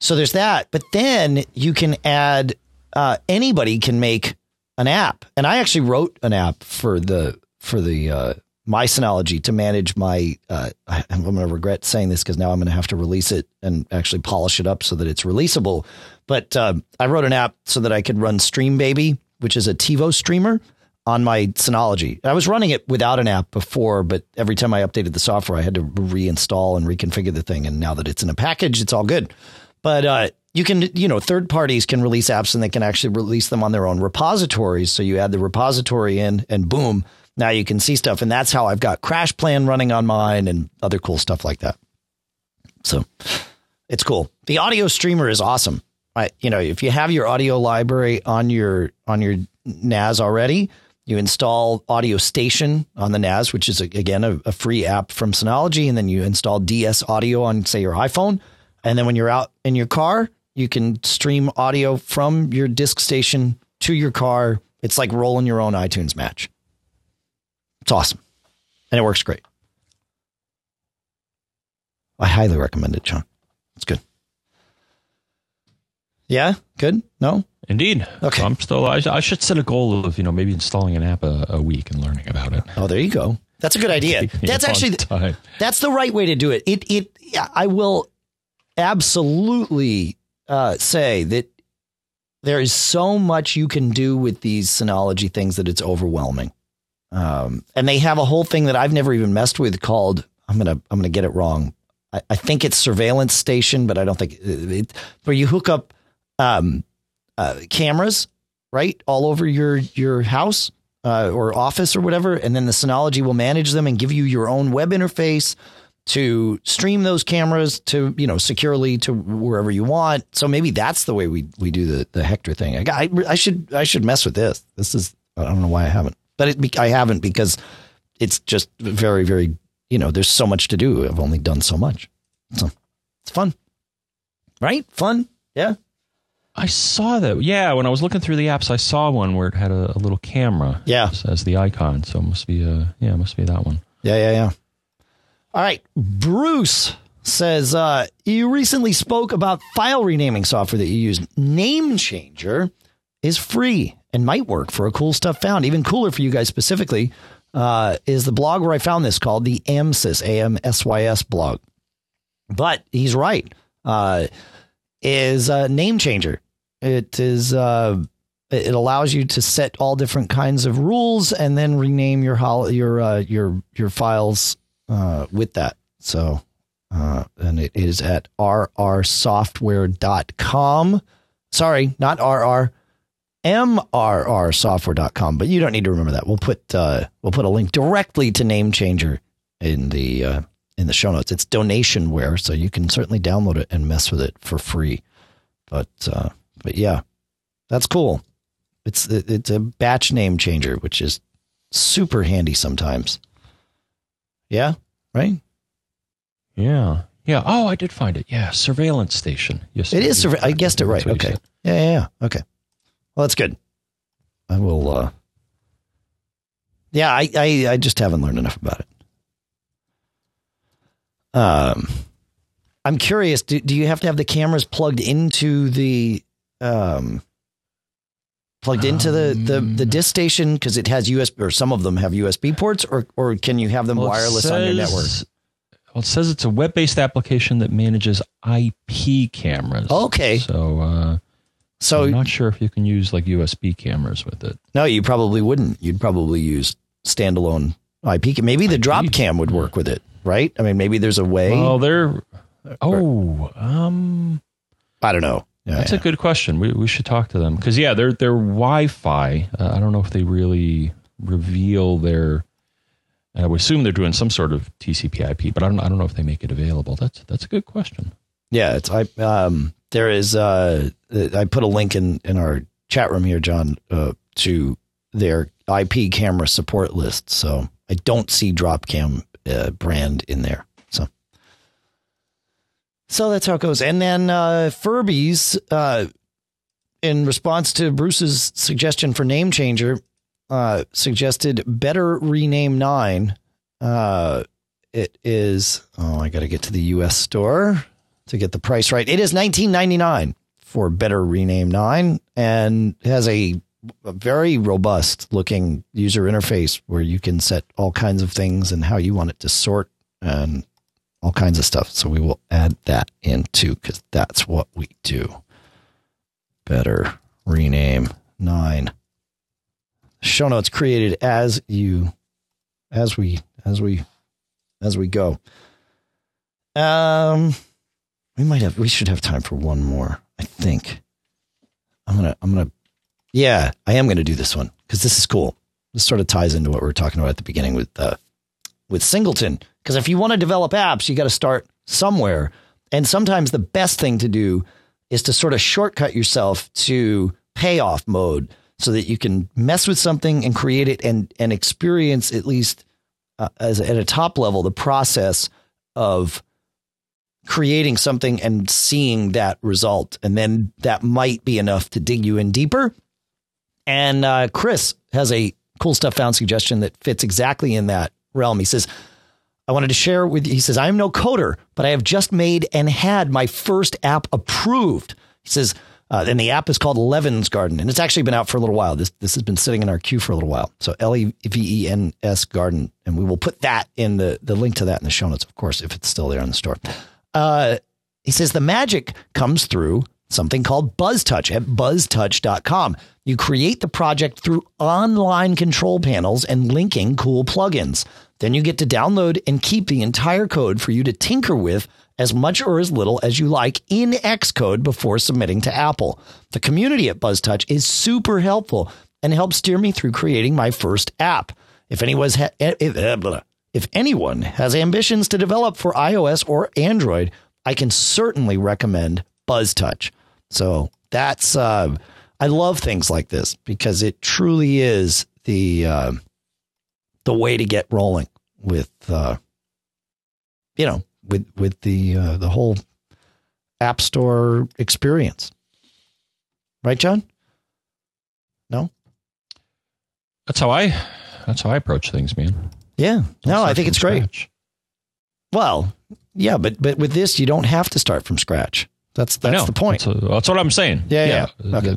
so there's that. But then you can add, uh, anybody can make an app. And I actually wrote an app for the, for the, uh, my Synology to manage my, uh, I'm going to regret saying this because now I'm going to have to release it and actually polish it up so that it's releasable. But uh, I wrote an app so that I could run Stream Baby, which is a TiVo streamer on my Synology. I was running it without an app before, but every time I updated the software, I had to reinstall and reconfigure the thing. And now that it's in a package, it's all good. But uh, you can, you know, third parties can release apps and they can actually release them on their own repositories. So you add the repository in, and boom, now you can see stuff. And that's how I've got CrashPlan running on mine and other cool stuff like that. So it's cool. The audio streamer is awesome. I, you know, if you have your audio library on your on your NAS already, you install Audio Station on the NAS, which is again a, a free app from Synology, and then you install DS Audio on say your iPhone, and then when you're out in your car, you can stream audio from your disk station to your car. It's like rolling your own iTunes match. It's awesome, and it works great. I highly recommend it, John. It's good. Yeah, good. No, Indeed. Okay. So I'm still. I, I should set a goal of you know maybe installing an app a, a week and learning about it. oh, there you go. That's a good idea. That's actually time. that's the right way to do it. It it I will absolutely uh, say that there is so much you can do with these Synology things that it's overwhelming. Um, and they have a whole thing that I've never even messed with called I'm gonna I'm gonna get it wrong. I, I think it's surveillance station, but I don't think it, it, where you hook up um, uh, cameras right all over your your house uh, or office or whatever, and then the Synology will manage them and give you your own web interface to stream those cameras to you know securely to wherever you want. So maybe that's the way we we do the the Hector thing. I, I, I should I should mess with this. This is I don't know why I haven't, but it, I haven't because it's just very very you know there's so much to do. I've only done so much, so it's fun, right? Fun, yeah. I saw that. Yeah, when I was looking through the apps, I saw one where it had a, a little camera. Yeah. as, the icon. So it must be a yeah, it must be that one. Yeah, yeah, yeah. All right. Bruce says, uh, you recently spoke about file renaming software that you use. Name Changer is free and might work for a cool stuff found. Even cooler for you guys specifically uh, is the blog where I found this called the AMSYS, A-M-S-Y-S blog. but he's right. Uh, is a name changer. It is. Uh, it allows you to set all different kinds of rules and then rename your hol- your uh, your your files uh, with that. So, uh, and it is at rrsoftware.com. Sorry, not rr mrrsoftware.com, but you don't need to remember that. We'll put uh, we'll put a link directly to Name Changer in the uh, in the show notes. It's donationware, so you can certainly download it and mess with it for free. But uh, but yeah, that's cool. It's it's a batch name changer, which is super handy sometimes. Yeah, right. Yeah. Yeah. Oh, I did find it. Yeah. Surveillance station. Yes. It is. Surve- I guessed it right. That's what you Okay. Yeah, yeah, yeah. Okay. Well, that's good. I will. uh Yeah, I, I, I just haven't learned enough about it. Um, I'm curious. Do, do you have to have the cameras plugged into the um plugged into the the the disk station because it has USB or some of them have USB ports, or or can you have them Well, wireless on your network? Well, it says it's a web-based application that manages IP cameras. Okay. So, uh, So I'm not sure if you can use like USB cameras with it. No, you probably wouldn't. You'd probably use standalone IP. cam. Maybe the Dropcam would work with it, right? I mean, maybe there's a way. Well, they're. Oh, um, I don't know. Yeah, that's yeah. a good question. We we should talk to them because yeah, they're they're Wi-Fi. Uh, I don't know if they really reveal their. I would assume they're doing some sort of TCP/IP, but I don't I don't know if they make it available. That's that's a good question. yeah. It's I. Um, there is. Uh, I put a link in in our chat room here, John, uh, to their IP camera support list. So I don't see Dropcam uh, brand in there. So. That's how it goes. And then uh, Furby's, uh, in response to Bruce's suggestion for name changer, uh, suggested better rename nine. Uh, it is. Oh, I got to get to the U.S. store to get the price right. It is nineteen ninety nine for better rename nine, and has a, a very robust looking user interface where you can set all kinds of things and how you want it to sort and all kinds of stuff. So we will add that in too because that's what we do. Better rename nine. Show notes created as you, as we, as we, as we go. Um, we might have, we should have time for one more. I think. I'm gonna, I'm gonna, yeah, I am gonna do this one because this is cool. This sort of ties into what we were talking about at the beginning with, uh, with Singleton. Because if you want to develop apps, you got to start somewhere. And sometimes the best thing to do is to sort of shortcut yourself to payoff mode so that you can mess with something and create it and, and experience at least uh, as at a top level the process of creating something and seeing that result. And then that might be enough to dig you in deeper. And uh, Chris has a cool stuff found suggestion that fits exactly in that realm. He says, I wanted to share with you. He says, I am no coder, but I have just made and had my first app approved. He says, uh, and the app is called Levens Garden, and it's actually been out for a little while. This this has been sitting in our queue for a little while. So L E V E N S Garden, and we will put that in the the link to that in the show notes, of course, if it's still there in the store. Uh, he says the magic comes through something called BuzzTouch at buzztouch.com. You create the project through online control panels and linking cool plugins. Then you get to download and keep the entire code for you to tinker with as much or as little as you like in Xcode before submitting to Apple. The community at BuzzTouch is super helpful and helped steer me through creating my first app. If anyone's ha- if, eh, if anyone has ambitions to develop for iOS or Android, I can certainly recommend BuzzTouch. So that's uh, I love things like this because it truly is the uh, the way to get rolling with uh, you know with with the uh, the whole app store experience. Right, John? No? That's how I. That's how I approach things, man. Yeah. Don't No, I think it's great. Well, yeah, but but with this you don't have to start from scratch. That's that's the point. That's, that's what I'm saying. Yeah, yeah. Okay.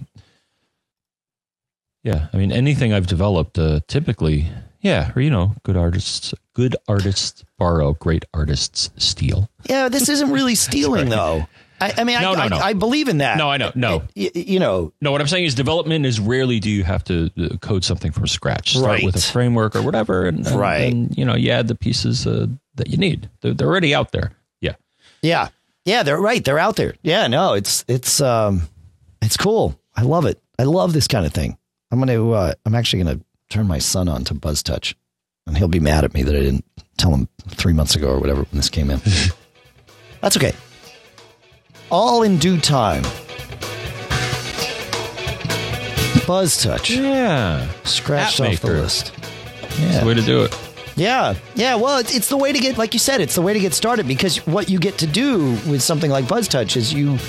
Yeah. I mean, anything I've developed, uh, typically, yeah, or you know, good artists good artists borrow, great artists steal. Yeah, this isn't really stealing though. I, I mean, No, I, no, no. I, I believe in that. No, I know. No. Y- you know, No, what I'm saying is development is rarely do you have to uh, code something from scratch. Start Right. with a framework or whatever, and, and, Right. and, you know you add the pieces uh, that you need. They're, they're already out there. Yeah. yeah, yeah, they're right. They're out there. Yeah, no, it's it's um, it's cool. I love it. I love this kind of thing. I'm gonna. Uh, I'm actually gonna turn my son on to BuzzTouch, and he'll be mad at me that I didn't tell him three months ago or whatever when this came in. That's okay. All in due time. BuzzTouch Yeah. scratched App off the list. That's Yeah. the way to do it. Yeah, yeah. Well, it's, it's the way to get, like you said, it's the way to get started because what you get to do with something like BuzzTouch is you,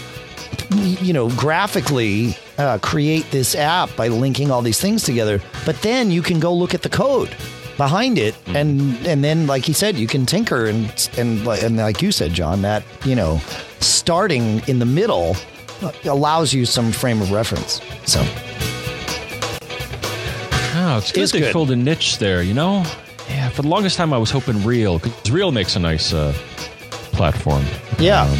you know, graphically uh, create this app by linking all these things together. But then you can go look at the code behind it, and and then, like he said, you can tinker and and like- and like you said, John, that you know, starting in the middle uh, allows you some frame of reference. So Oh, it's good It's they good. filled a niche there, you know? Yeah, for the longest time I was hoping Real, because Real makes a nice uh, platform. Yeah. Um,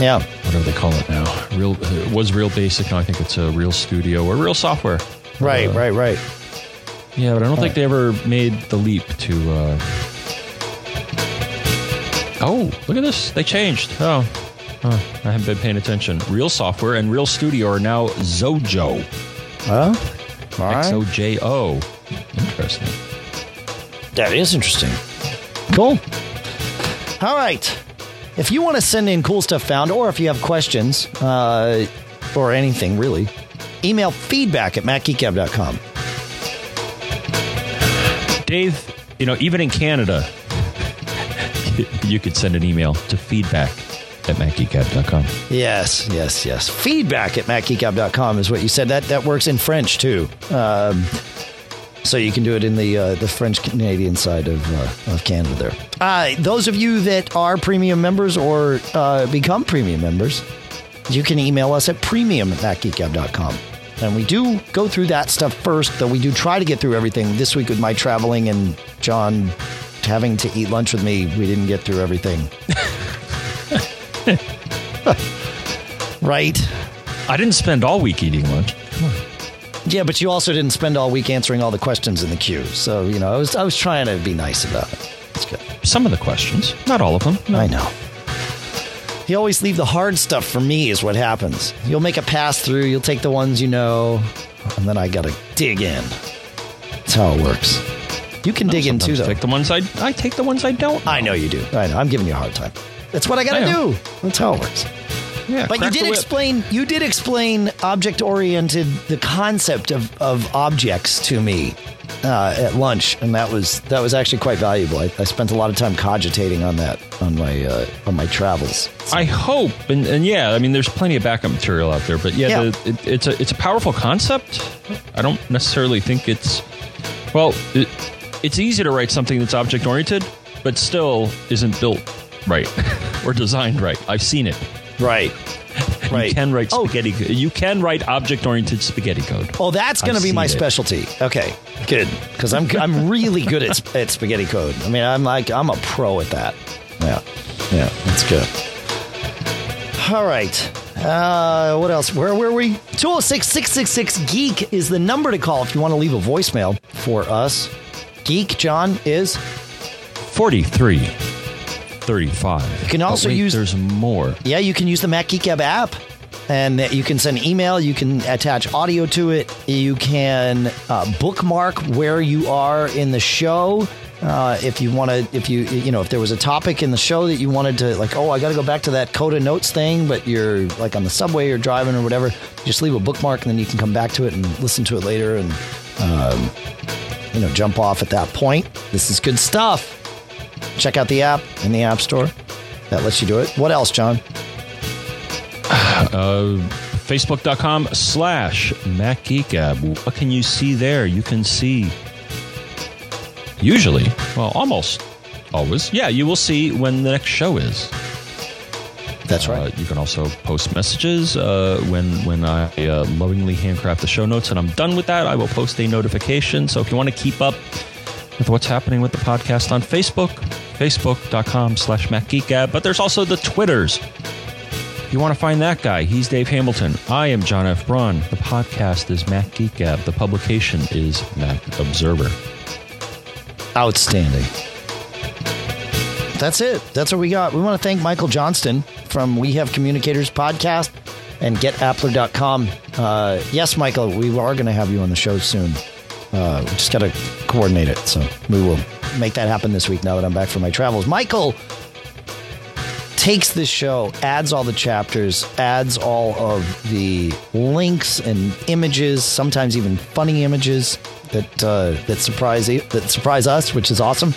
yeah, whatever they call it now. Real it was Real Basic, now I think it's a Real Studio or Real Software. right, Uh, right, right. Yeah, but I don't think they ever made the leap to. Uh... Oh, look at this! They changed. Oh, huh, I haven't been paying attention. Real Software and Real Studio are now Xojo. Huh? All right. X O J O. Interesting. That is interesting. Cool. All right. If you want to send in cool stuff found, or if you have questions, uh, or anything really, email feedback at macgeekgab.com. Dave, you know, even in Canada, you could send an email to feedback at macgeekgab.com. Yes, yes, yes. Feedback at macgeekgab.com is what you said. That that works in French too. Um, so you can do it in the uh, the French Canadian side of uh, of Canada there. Uh, those of you that are premium members or uh, become premium members, you can email us at premium at macgeekgab.com. And we do go through that stuff first, though we do try to get through everything. This week with my traveling and John having to eat lunch with me, we didn't get through everything. right? I didn't spend all week eating lunch. Yeah, but you also didn't spend all week answering all the questions in the queue. So, you know, I was I was trying to be nice about it. It's good. Some of the questions, not all of them. No. I know. You always leave the hard stuff for me is what happens. You'll make a pass through, you'll take the ones you know, and then I gotta dig in. That's how it works. You can dig in too though. Take the ones I I take the ones I don't. I know you do. I know. I'm giving you a hard time. That's what I gotta I do. That's how it works. Yeah, But you did explain you did explain object oriented the concept of, of objects to me uh, at lunch, and that was that was actually quite valuable. I, I spent a lot of time cogitating on that on my uh, on my travels. I hope, and, and yeah, I mean, there's plenty of backup material out there, but yeah, Yeah. The, it, it's a it's a powerful concept. I don't necessarily think it's well, it, it's easy to write something that's object oriented, but still isn't built right or designed right. I've seen it. Right. Right. You can write Oh. spaghetti. You can write object oriented spaghetti code. Oh, that's going to be my it. specialty. Okay, good, because I'm I'm really good at at spaghetti code. I mean, I'm like I'm a pro at that. Yeah, yeah, that's good. All right. Uh, what else? Where were we? 206 666 Geek is the number to call if you want to leave a voicemail for us. Geek, John, is 43, 35. You can also use- There's more. Yeah, you can use the Mac Geek Gab app, and you can send email. You can attach audio to it. You can uh, bookmark where you are in the show. Uh, if you want to, if you you know, if there was a topic in the show that you wanted to, like, oh, I got to go back to that Coda Notes thing, but you're like on the subway or driving or whatever, just leave a bookmark and then you can come back to it and listen to it later and, um, you know, jump off at that point. This is good stuff. Check out the app in the App Store. That lets you do it. What else, John? Uh, Facebook.com slash MacGeekGab. What can you see there? You can see, usually, well, almost always, yeah, you will see when the next show is. That's Uh, you can also post messages uh, when when I uh, lovingly handcraft the show notes, and I'm done with that. I will post a notification. So if you want to keep up with what's happening with the podcast on Facebook, facebook.com slash MacGeekGab. But there's also the Twitters. If you want to find that guy, he's Dave Hamilton. I am John F. Braun. The podcast is Mac Geek Gab. The publication is Mac Observer. Outstanding. That's it. That's what we got. We want to thank Michael Johnston from We Have Communicators podcast and getappler.com. Uh, yes, Michael, we are going to have you on the show soon. Uh, we just got to coordinate it. So we will make that happen this week now that I'm back from my travels. Michael takes this show, adds all the chapters, adds all of the links and images, sometimes even funny images that uh, that surprise that surprise us, which is awesome.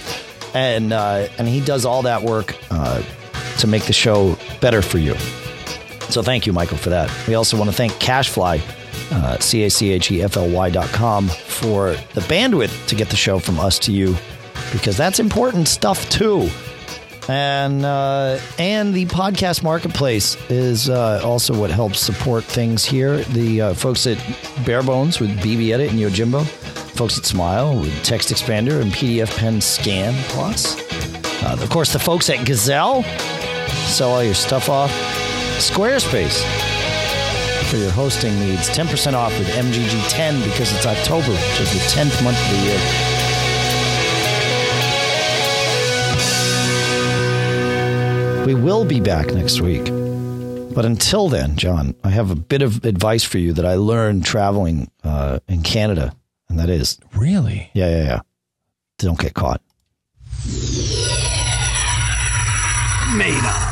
And uh, and he does all that work uh, to make the show better for you. So thank you, Michael, for that. We also want to thank Cachefly, uh, C A C H E F L Y dot com, for the bandwidth to get the show from us to you, because that's important stuff too. And uh, and the podcast marketplace is uh, also what helps support things here. The uh, folks at Barebones with BBEdit and Yojimbo, folks at Smile with TextExpander and PDF Pen Scan Plus. Uh, of course, the folks at Gazelle sell all your stuff off. Squarespace for your hosting needs. 10% off with MGG10 because it's October, which is the 10th month of the year. We will be back next week. But until then, John, I have a bit of advice for you that I learned traveling uh, in Canada. And that is, Really? yeah, yeah, yeah. Don't get caught. Made up.